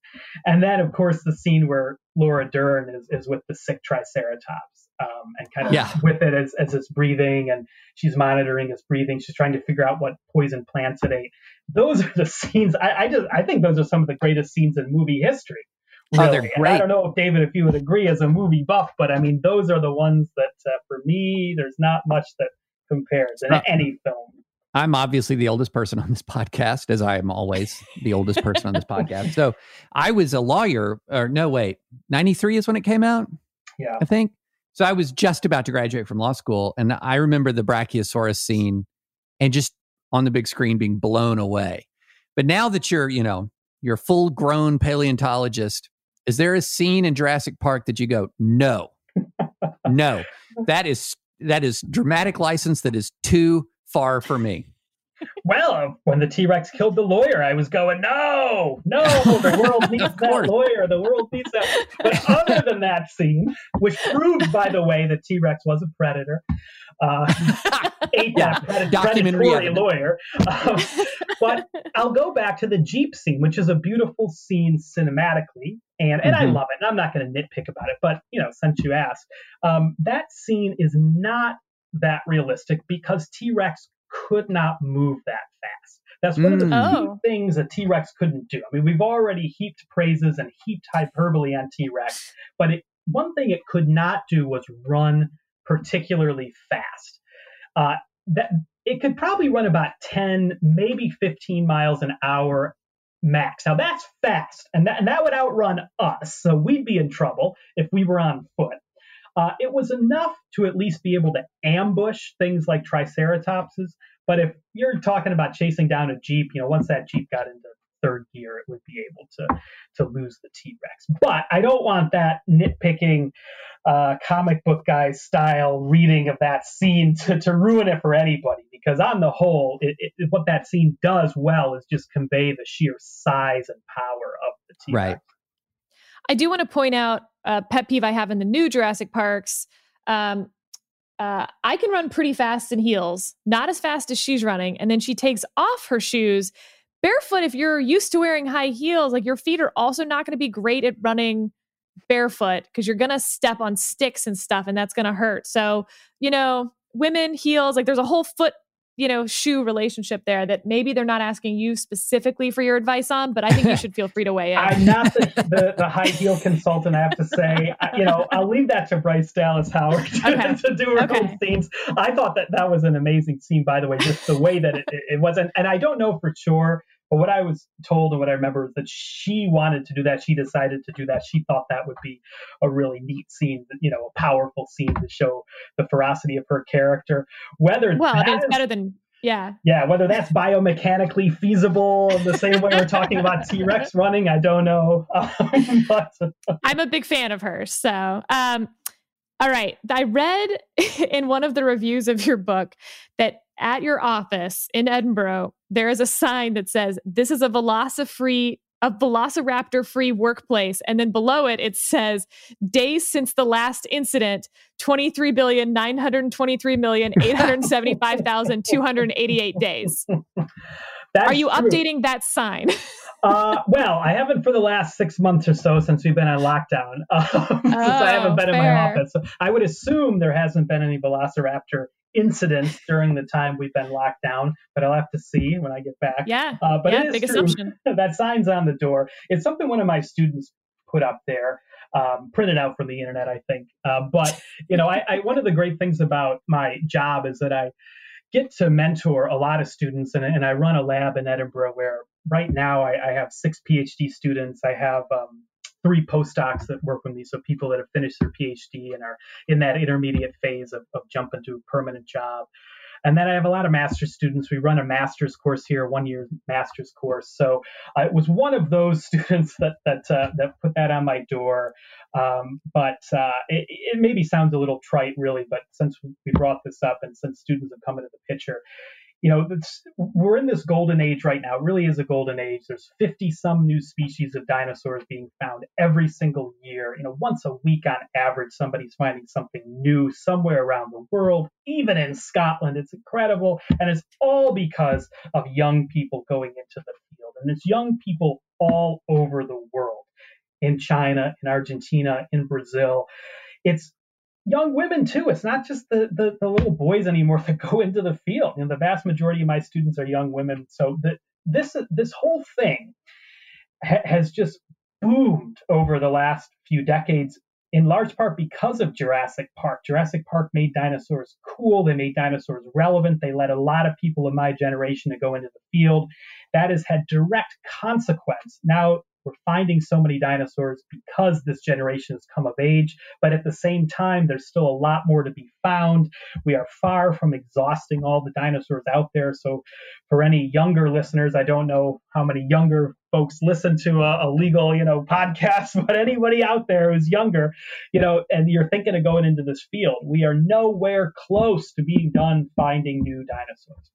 and then of course the scene where Laura Dern is is with the sick Triceratops um, and kind of yeah. with it as, as it's breathing and she's monitoring its breathing. She's trying to figure out what poison plants it ate. Those are the scenes. I, I just I think those are some of the greatest scenes in movie history. Really. Oh, they're great. I don't know if David, if you would agree as a movie buff, but I mean, those are the ones that uh, for me, there's not much that compares in uh, any film. I'm obviously the oldest person on this podcast, as I am always the oldest person on this podcast. So I was a lawyer, or no, wait, 93 is when it came out. Yeah. I think. So I was just about to graduate from law school, and I remember the Brachiosaurus scene and just on the big screen being blown away. But now that you're, you know, you're a full grown paleontologist, is there a scene in Jurassic Park that you go, no, no, that is that is dramatic license that is too far for me well, uh, when the T Rex killed the lawyer, I was going, no, no, the world needs that lawyer. The world needs that. But other than that scene, which proved, by the way, that T Rex was a predator, uh, ate yeah, that pred- predatory lawyer. Um, but I'll go back to the Jeep scene, which is a beautiful scene cinematically. And, and mm-hmm. I love it. And I'm not going to nitpick about it, but you know, since you asked, um, that scene is not that realistic because T Rex could not move that fast. That's one mm. of the mm. oh. things a T Rex couldn't do. I mean, we've already heaped praises and heaped hyperbole on T Rex, but it, one thing it could not do was run particularly fast. Uh, that it could probably run about 10, maybe 15 miles an hour max. Now that's fast, and that, and that would outrun us. So we'd be in trouble if we were on foot. Uh, it was enough to at least be able to ambush things like triceratopses. But if you're talking about chasing down a jeep, you know, once that jeep got into third gear, it would be able to to lose the T Rex. But I don't want that nitpicking uh, comic book guy style reading of that scene to, to ruin it for anybody. Because on the whole, it, it, what that scene does well is just convey the sheer size and power of the T Rex. Right. I do want to point out a pet peeve I have in the new Jurassic Parks. Um, uh, I can run pretty fast in heels, not as fast as she's running. And then she takes off her shoes barefoot. If you're used to wearing high heels, like your feet are also not going to be great at running barefoot because you're going to step on sticks and stuff and that's going to hurt. So, you know, women heels, like there's a whole foot you know shoe relationship there that maybe they're not asking you specifically for your advice on but i think you should feel free to weigh in i'm not the, the, the, high heel consultant i have to say I, you know i'll leave that to bryce dallas howard to, okay. to do her okay. own scenes i thought that that was an amazing scene by the way just the way that it, it wasn't and i don't know for sure but what I was told and what I remember is that she wanted to do that. She decided to do that. She thought that would be a really neat scene, you know, a powerful scene to show the ferocity of her character. Whether well, it's better than yeah. Yeah, whether that's biomechanically feasible the same way we're talking about T Rex running, I don't know. but, I'm a big fan of hers. So, um, all right. I read in one of the reviews of your book that at your office in Edinburgh, there is a sign that says, This is a velocifree a velociraptor free workplace. And then below it, it says days since the last incident 23 billion 923 million 875,288 days. That's Are you true. updating that sign? uh, well, I haven't for the last six months or so since we've been on lockdown. Um, oh, since I haven't been fair. in my office. So I would assume there hasn't been any velociraptor incidents during the time we've been locked down, but I'll have to see when I get back. Yeah. Uh, but yeah, it is big true assumption. that sign's on the door. It's something one of my students put up there, um, printed out from the internet, I think. Uh, but you know, I, I one of the great things about my job is that I get to mentor a lot of students, and, and I run a lab in Edinburgh where right now I, I have six PhD students. I have um, three postdocs that work with me, so people that have finished their PhD and are in that intermediate phase of, of jumping to a permanent job. And then I have a lot of master's students. We run a master's course here, one year master's course. So I was one of those students that that uh, that put that on my door. Um, but uh, it, it, maybe sounds a little trite, really. But since we brought this up, and since students have come into the picture, you know, we're in this golden age right now. It really is a golden age. There's 50 some new species of dinosaurs being found every single year. You know, once a week on average, somebody's finding something new somewhere around the world, even in Scotland. It's incredible. And it's all because of young people going into the field. And it's young people all over the world in China, in Argentina, in Brazil. It's young women too. It's not just the, the, the little boys anymore that go into the field. You know, the vast majority of my students are young women. So the, this this whole thing ha- has just boomed over the last few decades. In large part because of Jurassic Park. Jurassic Park made dinosaurs cool. They made dinosaurs relevant. They led a lot of people in my generation to go into the field. That has had direct consequence. Now we're finding so many dinosaurs because this generation has come of age, but at the same time, there's still a lot more to be found. We are far from exhausting all the dinosaurs out there. So, for any younger listeners, I don't know how many younger folks listen to a, a legal, you know, podcast, but anybody out there who's younger, you know, and you're thinking of going into this field, we are nowhere close to being done finding new dinosaurs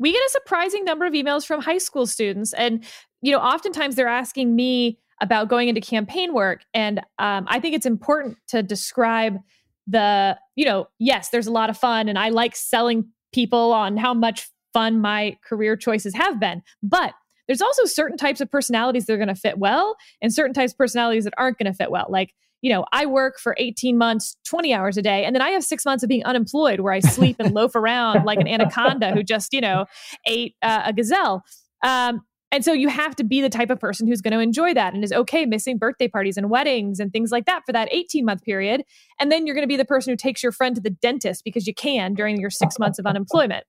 we get a surprising number of emails from high school students and you know oftentimes they're asking me about going into campaign work and um, i think it's important to describe the you know yes there's a lot of fun and i like selling people on how much fun my career choices have been but there's also certain types of personalities that are going to fit well and certain types of personalities that aren't going to fit well like you know, I work for 18 months, 20 hours a day, and then I have six months of being unemployed where I sleep and loaf around like an anaconda who just, you know, ate uh, a gazelle. Um, and so you have to be the type of person who's going to enjoy that and is okay missing birthday parties and weddings and things like that for that 18 month period. And then you're going to be the person who takes your friend to the dentist because you can during your six months of unemployment.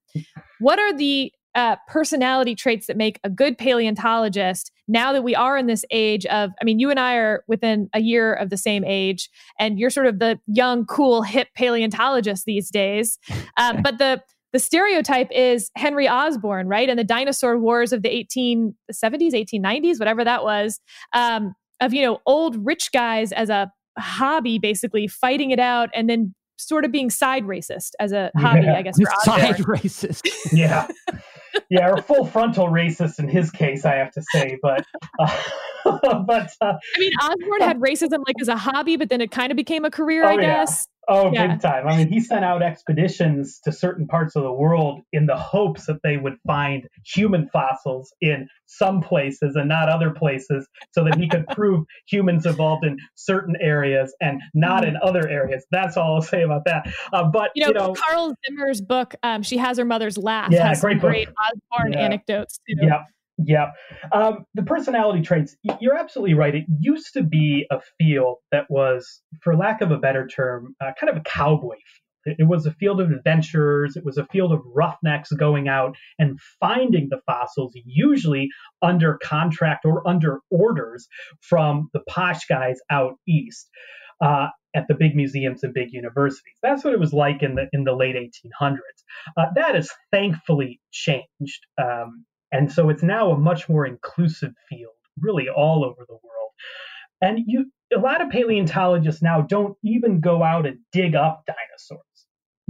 What are the uh, personality traits that make a good paleontologist now that we are in this age of i mean you and i are within a year of the same age and you're sort of the young cool hip paleontologist these days um, but the the stereotype is henry osborn right and the dinosaur wars of the 1870s 1890s whatever that was um, of you know old rich guys as a hobby basically fighting it out and then sort of being side racist as a hobby, yeah. I guess. For side racist. yeah. Yeah, or full frontal racist in his case, I have to say. But, uh, but uh, I mean, Osborn had racism like as a hobby, but then it kind of became a career, oh, I guess. Oh, yeah. big time. I mean, he sent out expeditions to certain parts of the world in the hopes that they would find human fossils in some places and not other places so that he could prove humans evolved in certain areas and not in other areas. That's all I'll say about that. Uh, but, you know, you know, Carl Zimmer's book, um, She Has Her Mother's Laugh, yeah, has great great Osborn yeah. anecdotes too. Yeah. Yeah. Um, the personality traits, you're absolutely right. It used to be a field that was, for lack of a better term, uh, kind of a cowboy field. It was a field of adventurers. It was a field of roughnecks going out and finding the fossils, usually under contract or under orders from the posh guys out east. Uh, at the big museums and big universities. That's what it was like in the in the late 1800s. Uh, that has thankfully changed. Um, and so it's now a much more inclusive field, really all over the world. And you a lot of paleontologists now don't even go out and dig up dinosaurs.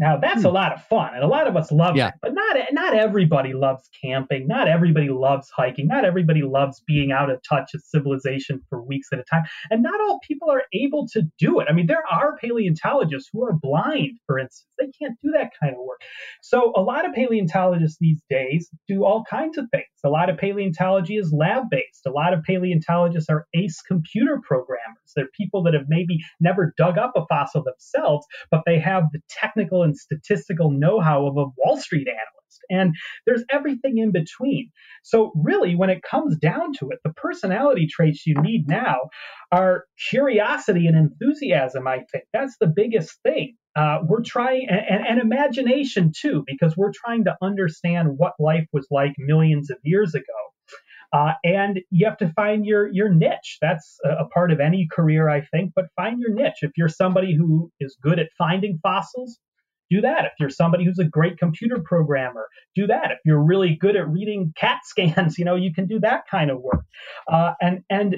Now that's hmm. a lot of fun, and a lot of us love yeah. it. But not not everybody loves camping. Not everybody loves hiking. Not everybody loves being out of touch of civilization for weeks at a time. And not all people are able to do it. I mean, there are paleontologists who are blind, for instance. They can't do that kind of work. So a lot of paleontologists these days do all kinds of things. A lot of paleontology is lab based. A lot of paleontologists are ace computer programmers. They're people that have maybe never dug up a fossil themselves, but they have the technical and statistical know how of a Wall Street analyst. And there's everything in between. So, really, when it comes down to it, the personality traits you need now are curiosity and enthusiasm, I think. That's the biggest thing. Uh, we're trying, and, and, imagination too, because we're trying to understand what life was like millions of years ago. Uh, and you have to find your your niche. That's a, a, part of any career, I think. But find your niche. If you're somebody who is good at finding fossils, do that. If you're somebody who's a great computer programmer, do that. If you're really good at reading CAT scans, you know, you can do that kind of work. Uh, and and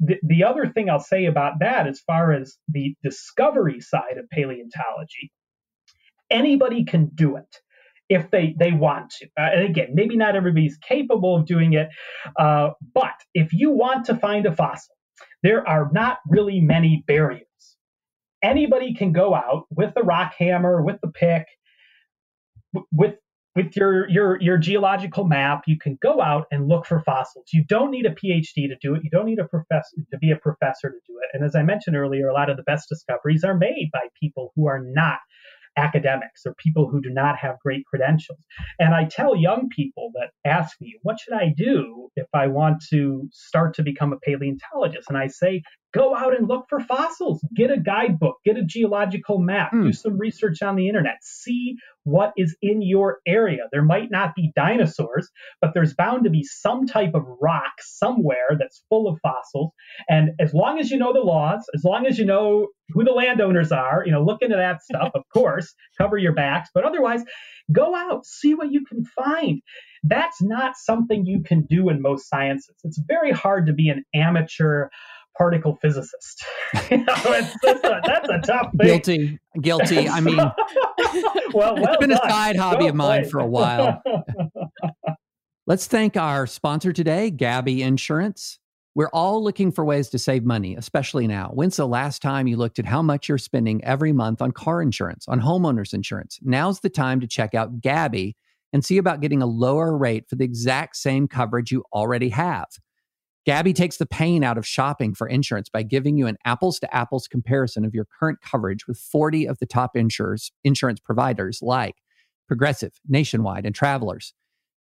the, the other thing I'll say about that, as far as the discovery side of paleontology, anybody can do it if they they want to. Uh, and again, maybe not everybody's capable of doing it, uh, but if you want to find a fossil, there are not really many barriers anybody can go out with the rock hammer, with the pick, with with your your your geological map. You can go out and look for fossils. You don't need a PhD to do it. You don't need a professor to be a professor to do it. And as I mentioned earlier, a lot of the best discoveries are made by people who are not academics or people who do not have great credentials. And I tell young people that ask me, what should I do if I want to start to become a paleontologist? And I say, go out and look for fossils, get a guidebook, get a geological map, mm. do some research on the internet, see what is in your area. There might not be dinosaurs, but there's bound to be some type of rock somewhere that's full of fossils. And as long as you know the laws, as long as you know who the landowners are, you know, look into that stuff, of course, cover your backs, but otherwise, go out, see what you can find. That's not something you can do in most sciences. It's very hard to be an amateur particle physicist. you know, that's, a, that's a tough thing. Guilty, guilty. I mean, well, well, it's been done. a side hobby of mine for a while. Let's thank our sponsor today, Gabi Insurance. We're all looking for ways to save money, especially now. When's the last time you looked at how much you're spending every month on car insurance, on homeowners insurance? Now's the time to check out Gabi and see about getting a lower rate for the exact same coverage you already have. Gabi takes the pain out of shopping for insurance by giving you an apples to apples comparison of your current coverage with 40 of the top insurers, insurance providers like Progressive, Nationwide, and Travelers.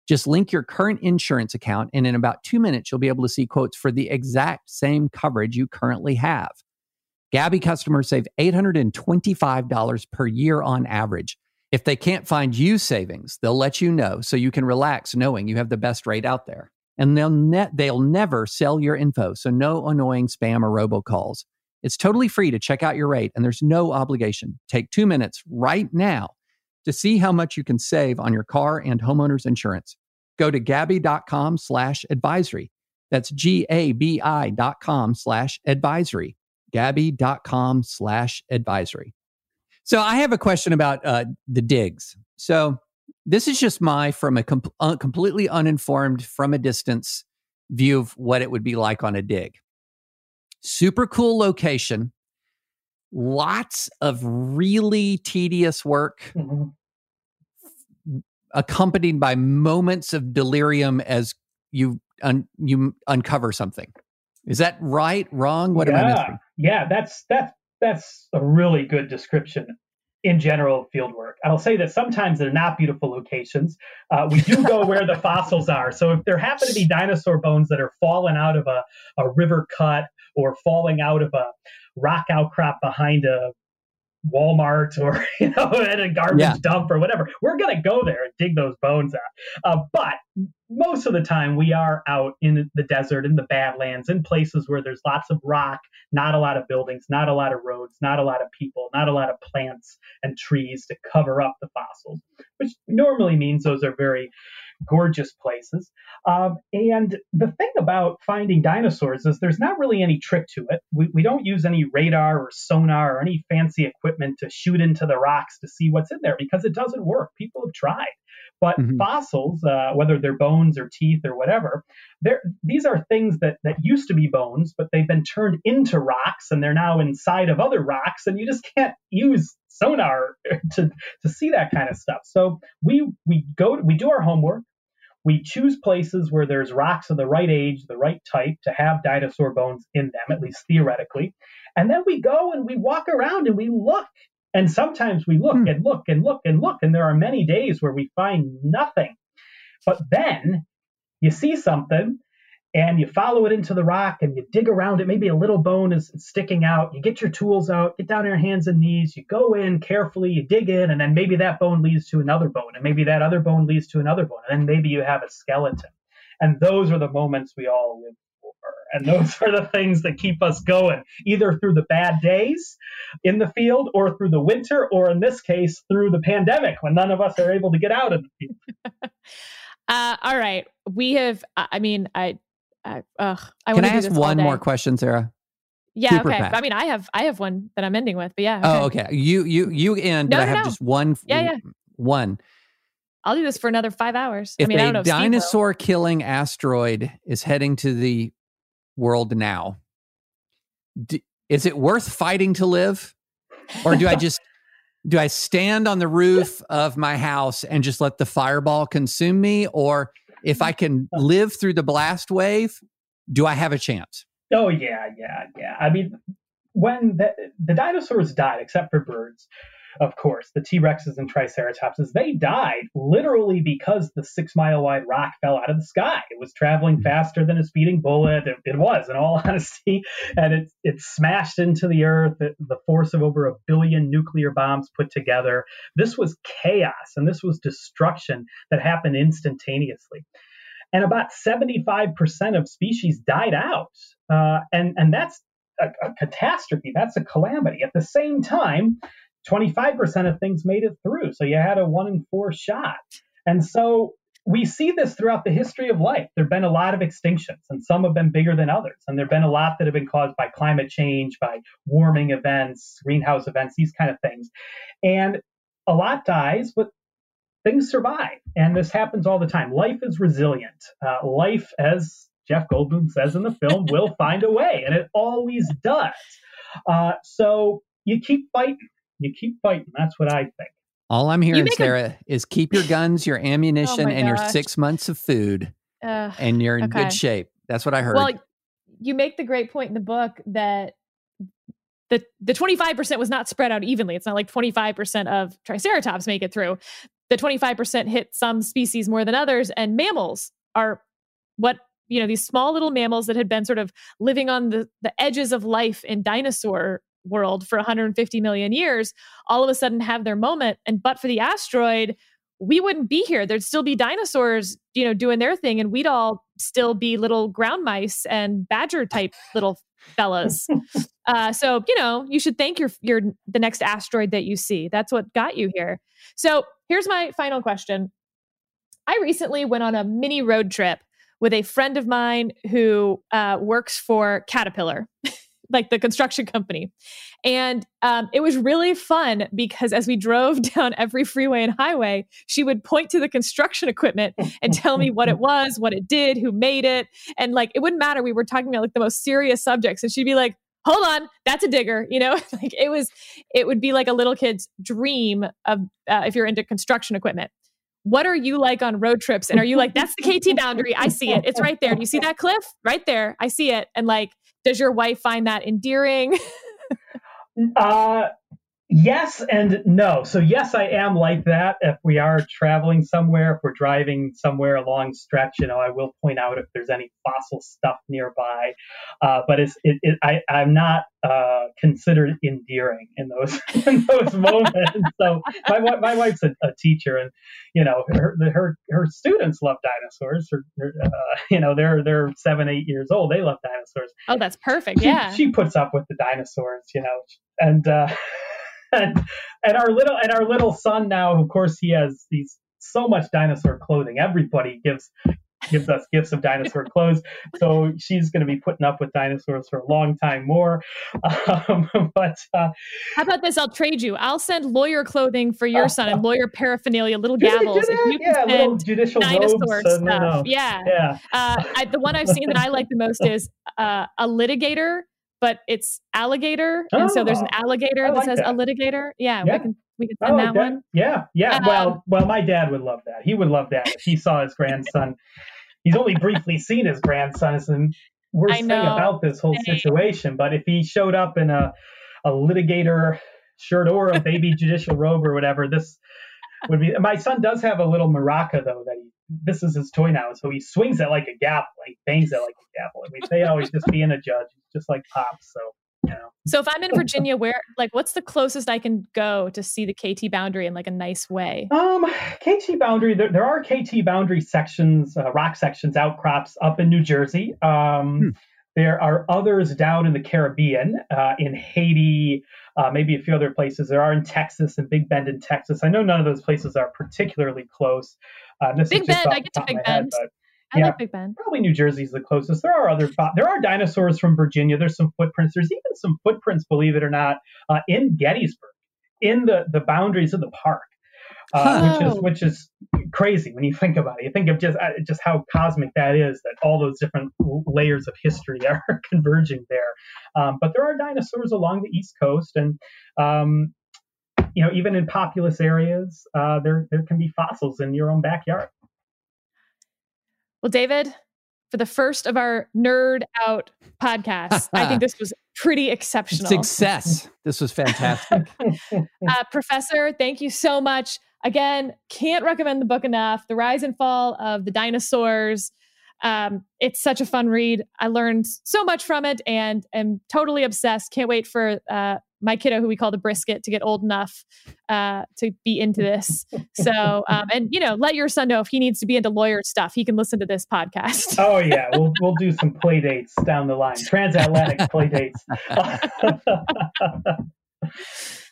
Just link your current insurance account, and in about two minutes, you'll be able to see quotes for the exact same coverage you currently have. Gabi customers save $825 per year on average. If they can't find you savings, they'll let you know so you can relax knowing you have the best rate out there and they'll ne- they'll never sell your info. So no annoying spam or robocalls. It's totally free to check out your rate and there's no obligation. Take 2 minutes right now to see how much you can save on your car and homeowners insurance. Go to gabi.com slash advisory. That's G-A-B-I dot com slash advisory. Gabi.com slash advisory. So I have a question about uh, the digs. So this is just my from a com- uh, completely uninformed from a distance view of what it would be like on a dig. Super cool location. Lots of really tedious work mm-hmm. accompanied by moments of delirium as you un- you uncover something. Is that right? Wrong? What yeah. am i missing? Yeah that's that's that's a really good description in general field work. I'll say that sometimes they're not beautiful locations. Uh, we do go where the fossils are. So if there happen to be dinosaur bones that are falling out of a, a river cut or falling out of a rock outcrop behind a Walmart or you know at a garbage yeah. dump or whatever. We're gonna go there and dig those bones out. Uh, but most of the time, we are out in the desert, in the Badlands, in places where there's lots of rock, not a lot of buildings, not a lot of roads, not a lot of people, not a lot of plants and trees to cover up the fossils, which normally means those are very gorgeous places. Um, and the thing about finding dinosaurs is there's not really any trick to it. We, we don't use any radar or sonar or any fancy equipment to shoot into the rocks to see what's in there because it doesn't work. People have tried. But mm-hmm. fossils, uh, whether they're bones or teeth or whatever, these are things that, that used to be bones, but they've been turned into rocks and they're now inside of other rocks. And you just can't use sonar to to see that kind of stuff. So we we go we do our homework. We choose places where there's rocks of the right age, the right type to have dinosaur bones in them, at least theoretically. And then we go and we walk around and we look. And sometimes we look hmm. and look and look and look. And there are many days where we find nothing. But then you see something and you follow it into the rock and you dig around it. Maybe a little bone is sticking out. You get your tools out, get down on your hands and knees. You go in carefully, you dig in, and then maybe that bone leads to another bone, and maybe that other bone leads to another bone, and then maybe you have a skeleton. And those are the moments we all live for. And those are the things that keep us going, either through the bad days in the field or through the winter, or in this case, through the pandemic when none of us are able to get out of the field. Uh, all right. We have, I mean, I I, ugh, I Can I ask one more question, Sarah? Yeah. Super okay. Fast. I mean, I have I have one that I'm ending with, but yeah. Oh, okay. Oh, okay. You you you end. No, but no, I have no. just one. Yeah, yeah. One. I'll do this for another five hours. If I mean, a dinosaur killing asteroid is heading to the world now, d- is it worth fighting to live, or do I just do I stand on the roof of my house and just let the fireball consume me, or if I can live through the blast wave, do I have a chance? Oh yeah, yeah, yeah. I mean, when the, the dinosaurs died, except for birds, of course, the T Rexes and Triceratopses, they died literally because the six mile wide rock fell out of the sky. It was traveling hmm. faster than a speeding bullet. It, it was, in all honesty, and it, it smashed into the earth at the force of over a billion nuclear bombs put together. This was chaos and this was destruction that happened instantaneously. And about 75% of species died out. Uh, and, and that's a, a catastrophe. That's a calamity. At the same time, 25% of things made it through. So you had a one in four shot. And so we see this throughout the history of life. There have been a lot of extinctions, and some have been bigger than others. And there have been a lot that have been caused by climate change, by warming events, greenhouse events, these kind of things. And a lot dies, but things survive. And this happens all the time. Life is resilient. Uh, life, as Jeff Goldblum says in the film, will find a way, and it always does. Uh, so you keep fighting you keep fighting. That's what I think. All I'm hearing, Sarah, a- is keep your guns, your ammunition, oh and your six months of food, uh, and you're in okay. good shape. That's what I heard. Well, you make the great point in the book that the the 25% was not spread out evenly. It's not like 25% of Triceratops make it through. The 25% hit some species more than others, and mammals are what you know these small little mammals that had been sort of living on the the edges of life in dinosaur world for 150 million years all of a sudden have their moment and but for the asteroid we wouldn't be here. There'd still be dinosaurs you know doing their thing and we'd all still be little ground mice and badger type little fellas. Uh, so you know you should thank your your the next asteroid that you see. That's what got you here. So here's my final question. I recently went on a mini road trip with a friend of mine who uh, works for caterpillar like the construction company. And um, it was really fun because as we drove down every freeway and highway, she would point to the construction equipment and tell me what it was, what it did, who made it. And like, it wouldn't matter. We were talking about like the most serious subjects. And she'd be like, hold on, that's a digger. You know, like it was, it would be like a little kid's dream of uh, if you're into construction equipment what are you like on road trips? And are you like, that's the KT boundary? I see it. It's right there. Do you see that cliff? Right there. I see it. And like, does your wife find that endearing? uh, Yes and no. So yes, I am like that. If we are traveling somewhere, if we're driving somewhere a long stretch, you know, I will point out if there's any fossil stuff nearby. Uh, but it's it, it, I I'm not uh, considered endearing in those in those moments. so my my wife's a, a, teacher, and you know her her her students love dinosaurs. Her, her uh, you know they're they're seven eight years old. They love dinosaurs. Oh, that's perfect. Yeah, she, she puts up with the dinosaurs. You know, and. Uh, and, and our little and our little son now, of course, he has these so much dinosaur clothing. Everybody gives gives us gifts of dinosaur clothes. So she's going to be putting up with dinosaurs for a long time more. Um, but uh, how about this? I'll trade you. I'll send lawyer clothing for your son and lawyer paraphernalia, little gavels. You yeah, little judicial dinosaur stuff. No, no. Yeah, yeah. Uh, I, the one I've seen that I like the most is uh, a litigator but it's alligator, oh, and so there's an oh, alligator that says that. a litigator. Yeah, yeah, we can we can send like that, that, one. Yeah, yeah. Um, well, well, my dad would love that. He would love that if he saw his grandson. He's only briefly seen his grandson. It's the worst thing about this whole situation. But if he showed up in a a litigator shirt or a baby judicial robe or whatever, this would be. My son does have a little maraca though that he. This is his toy now, so he swings it like a gavel, like bangs it like a gavel. I mean, they always just being a judge, just like pops. So you know. So if I'm in Virginia, where like what's the closest I can go to see the KT boundary in like a nice way? Um, KT boundary. There, there are KT boundary sections, uh, rock sections, outcrops up in New Jersey. Um, hmm. There are others down in the Caribbean, uh, in Haiti, uh, maybe a few other places. There are in Texas and Big Bend in Texas. I know none of those places are particularly close. Uh, Big Bend, I get to Big Bend. Head, I yeah, like Big Bend. Probably New Jersey is the closest. There are other there are dinosaurs from Virginia. There's some footprints. There's even some footprints, believe it or not, uh, in Gettysburg, in the the boundaries of the park, uh, which is which is crazy when you think about it. You think of just uh, just how cosmic that is. That all those different layers of history are converging there. Um, but there are dinosaurs along the East Coast, and um, you know even in populous areas, uh, there there can be fossils in your own backyard. Well, David, for the first of our nerd out podcasts, I think this was pretty exceptional. Success. This was fantastic. uh, Professor, thank you so much. Again, can't recommend the book enough. The Rise and Fall of the Dinosaurs. Um, it's such a fun read. I learned so much from it and am totally obsessed. Can't wait for uh, my kiddo, who we call the brisket, to get old enough uh, to be into this. So, um, and you know, let your son know if he needs to be into lawyer stuff, he can listen to this podcast. Oh yeah, we'll we'll do some play dates down the line, transatlantic play dates.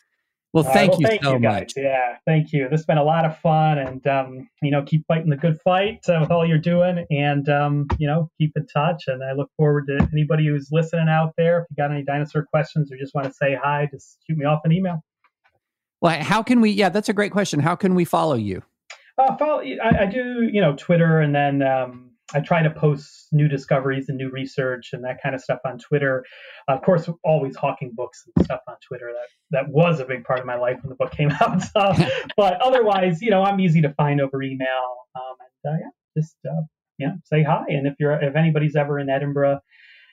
Well, thank well, you thank so you much. Yeah, thank you. This has been a lot of fun, and um, you know, keep fighting the good fight uh, with all you're doing, and um, you know, keep in touch. And I look forward to anybody who's listening out there. If you got any dinosaur questions or just want to say hi, just shoot me off an email. Well, how can we? Yeah, that's a great question. How can we follow you? Uh, follow. I, I do, you know, Twitter, and then um, I try to post new discoveries and new research and that kind of stuff on Twitter. Of course, always hawking books and stuff on Twitter. That that was a big part of my life when the book came out. but otherwise, you know, I'm easy to find over email. Um, and uh, yeah, just uh, yeah, say hi. And if you're if anybody's ever in Edinburgh,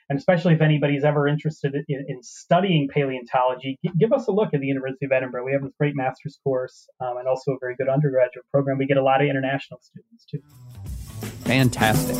and especially if anybody's ever interested in, in studying paleontology, give us a look at the University of Edinburgh. We have this great master's course um, and also a very good undergraduate program. We get a lot of international students too. Fantastic.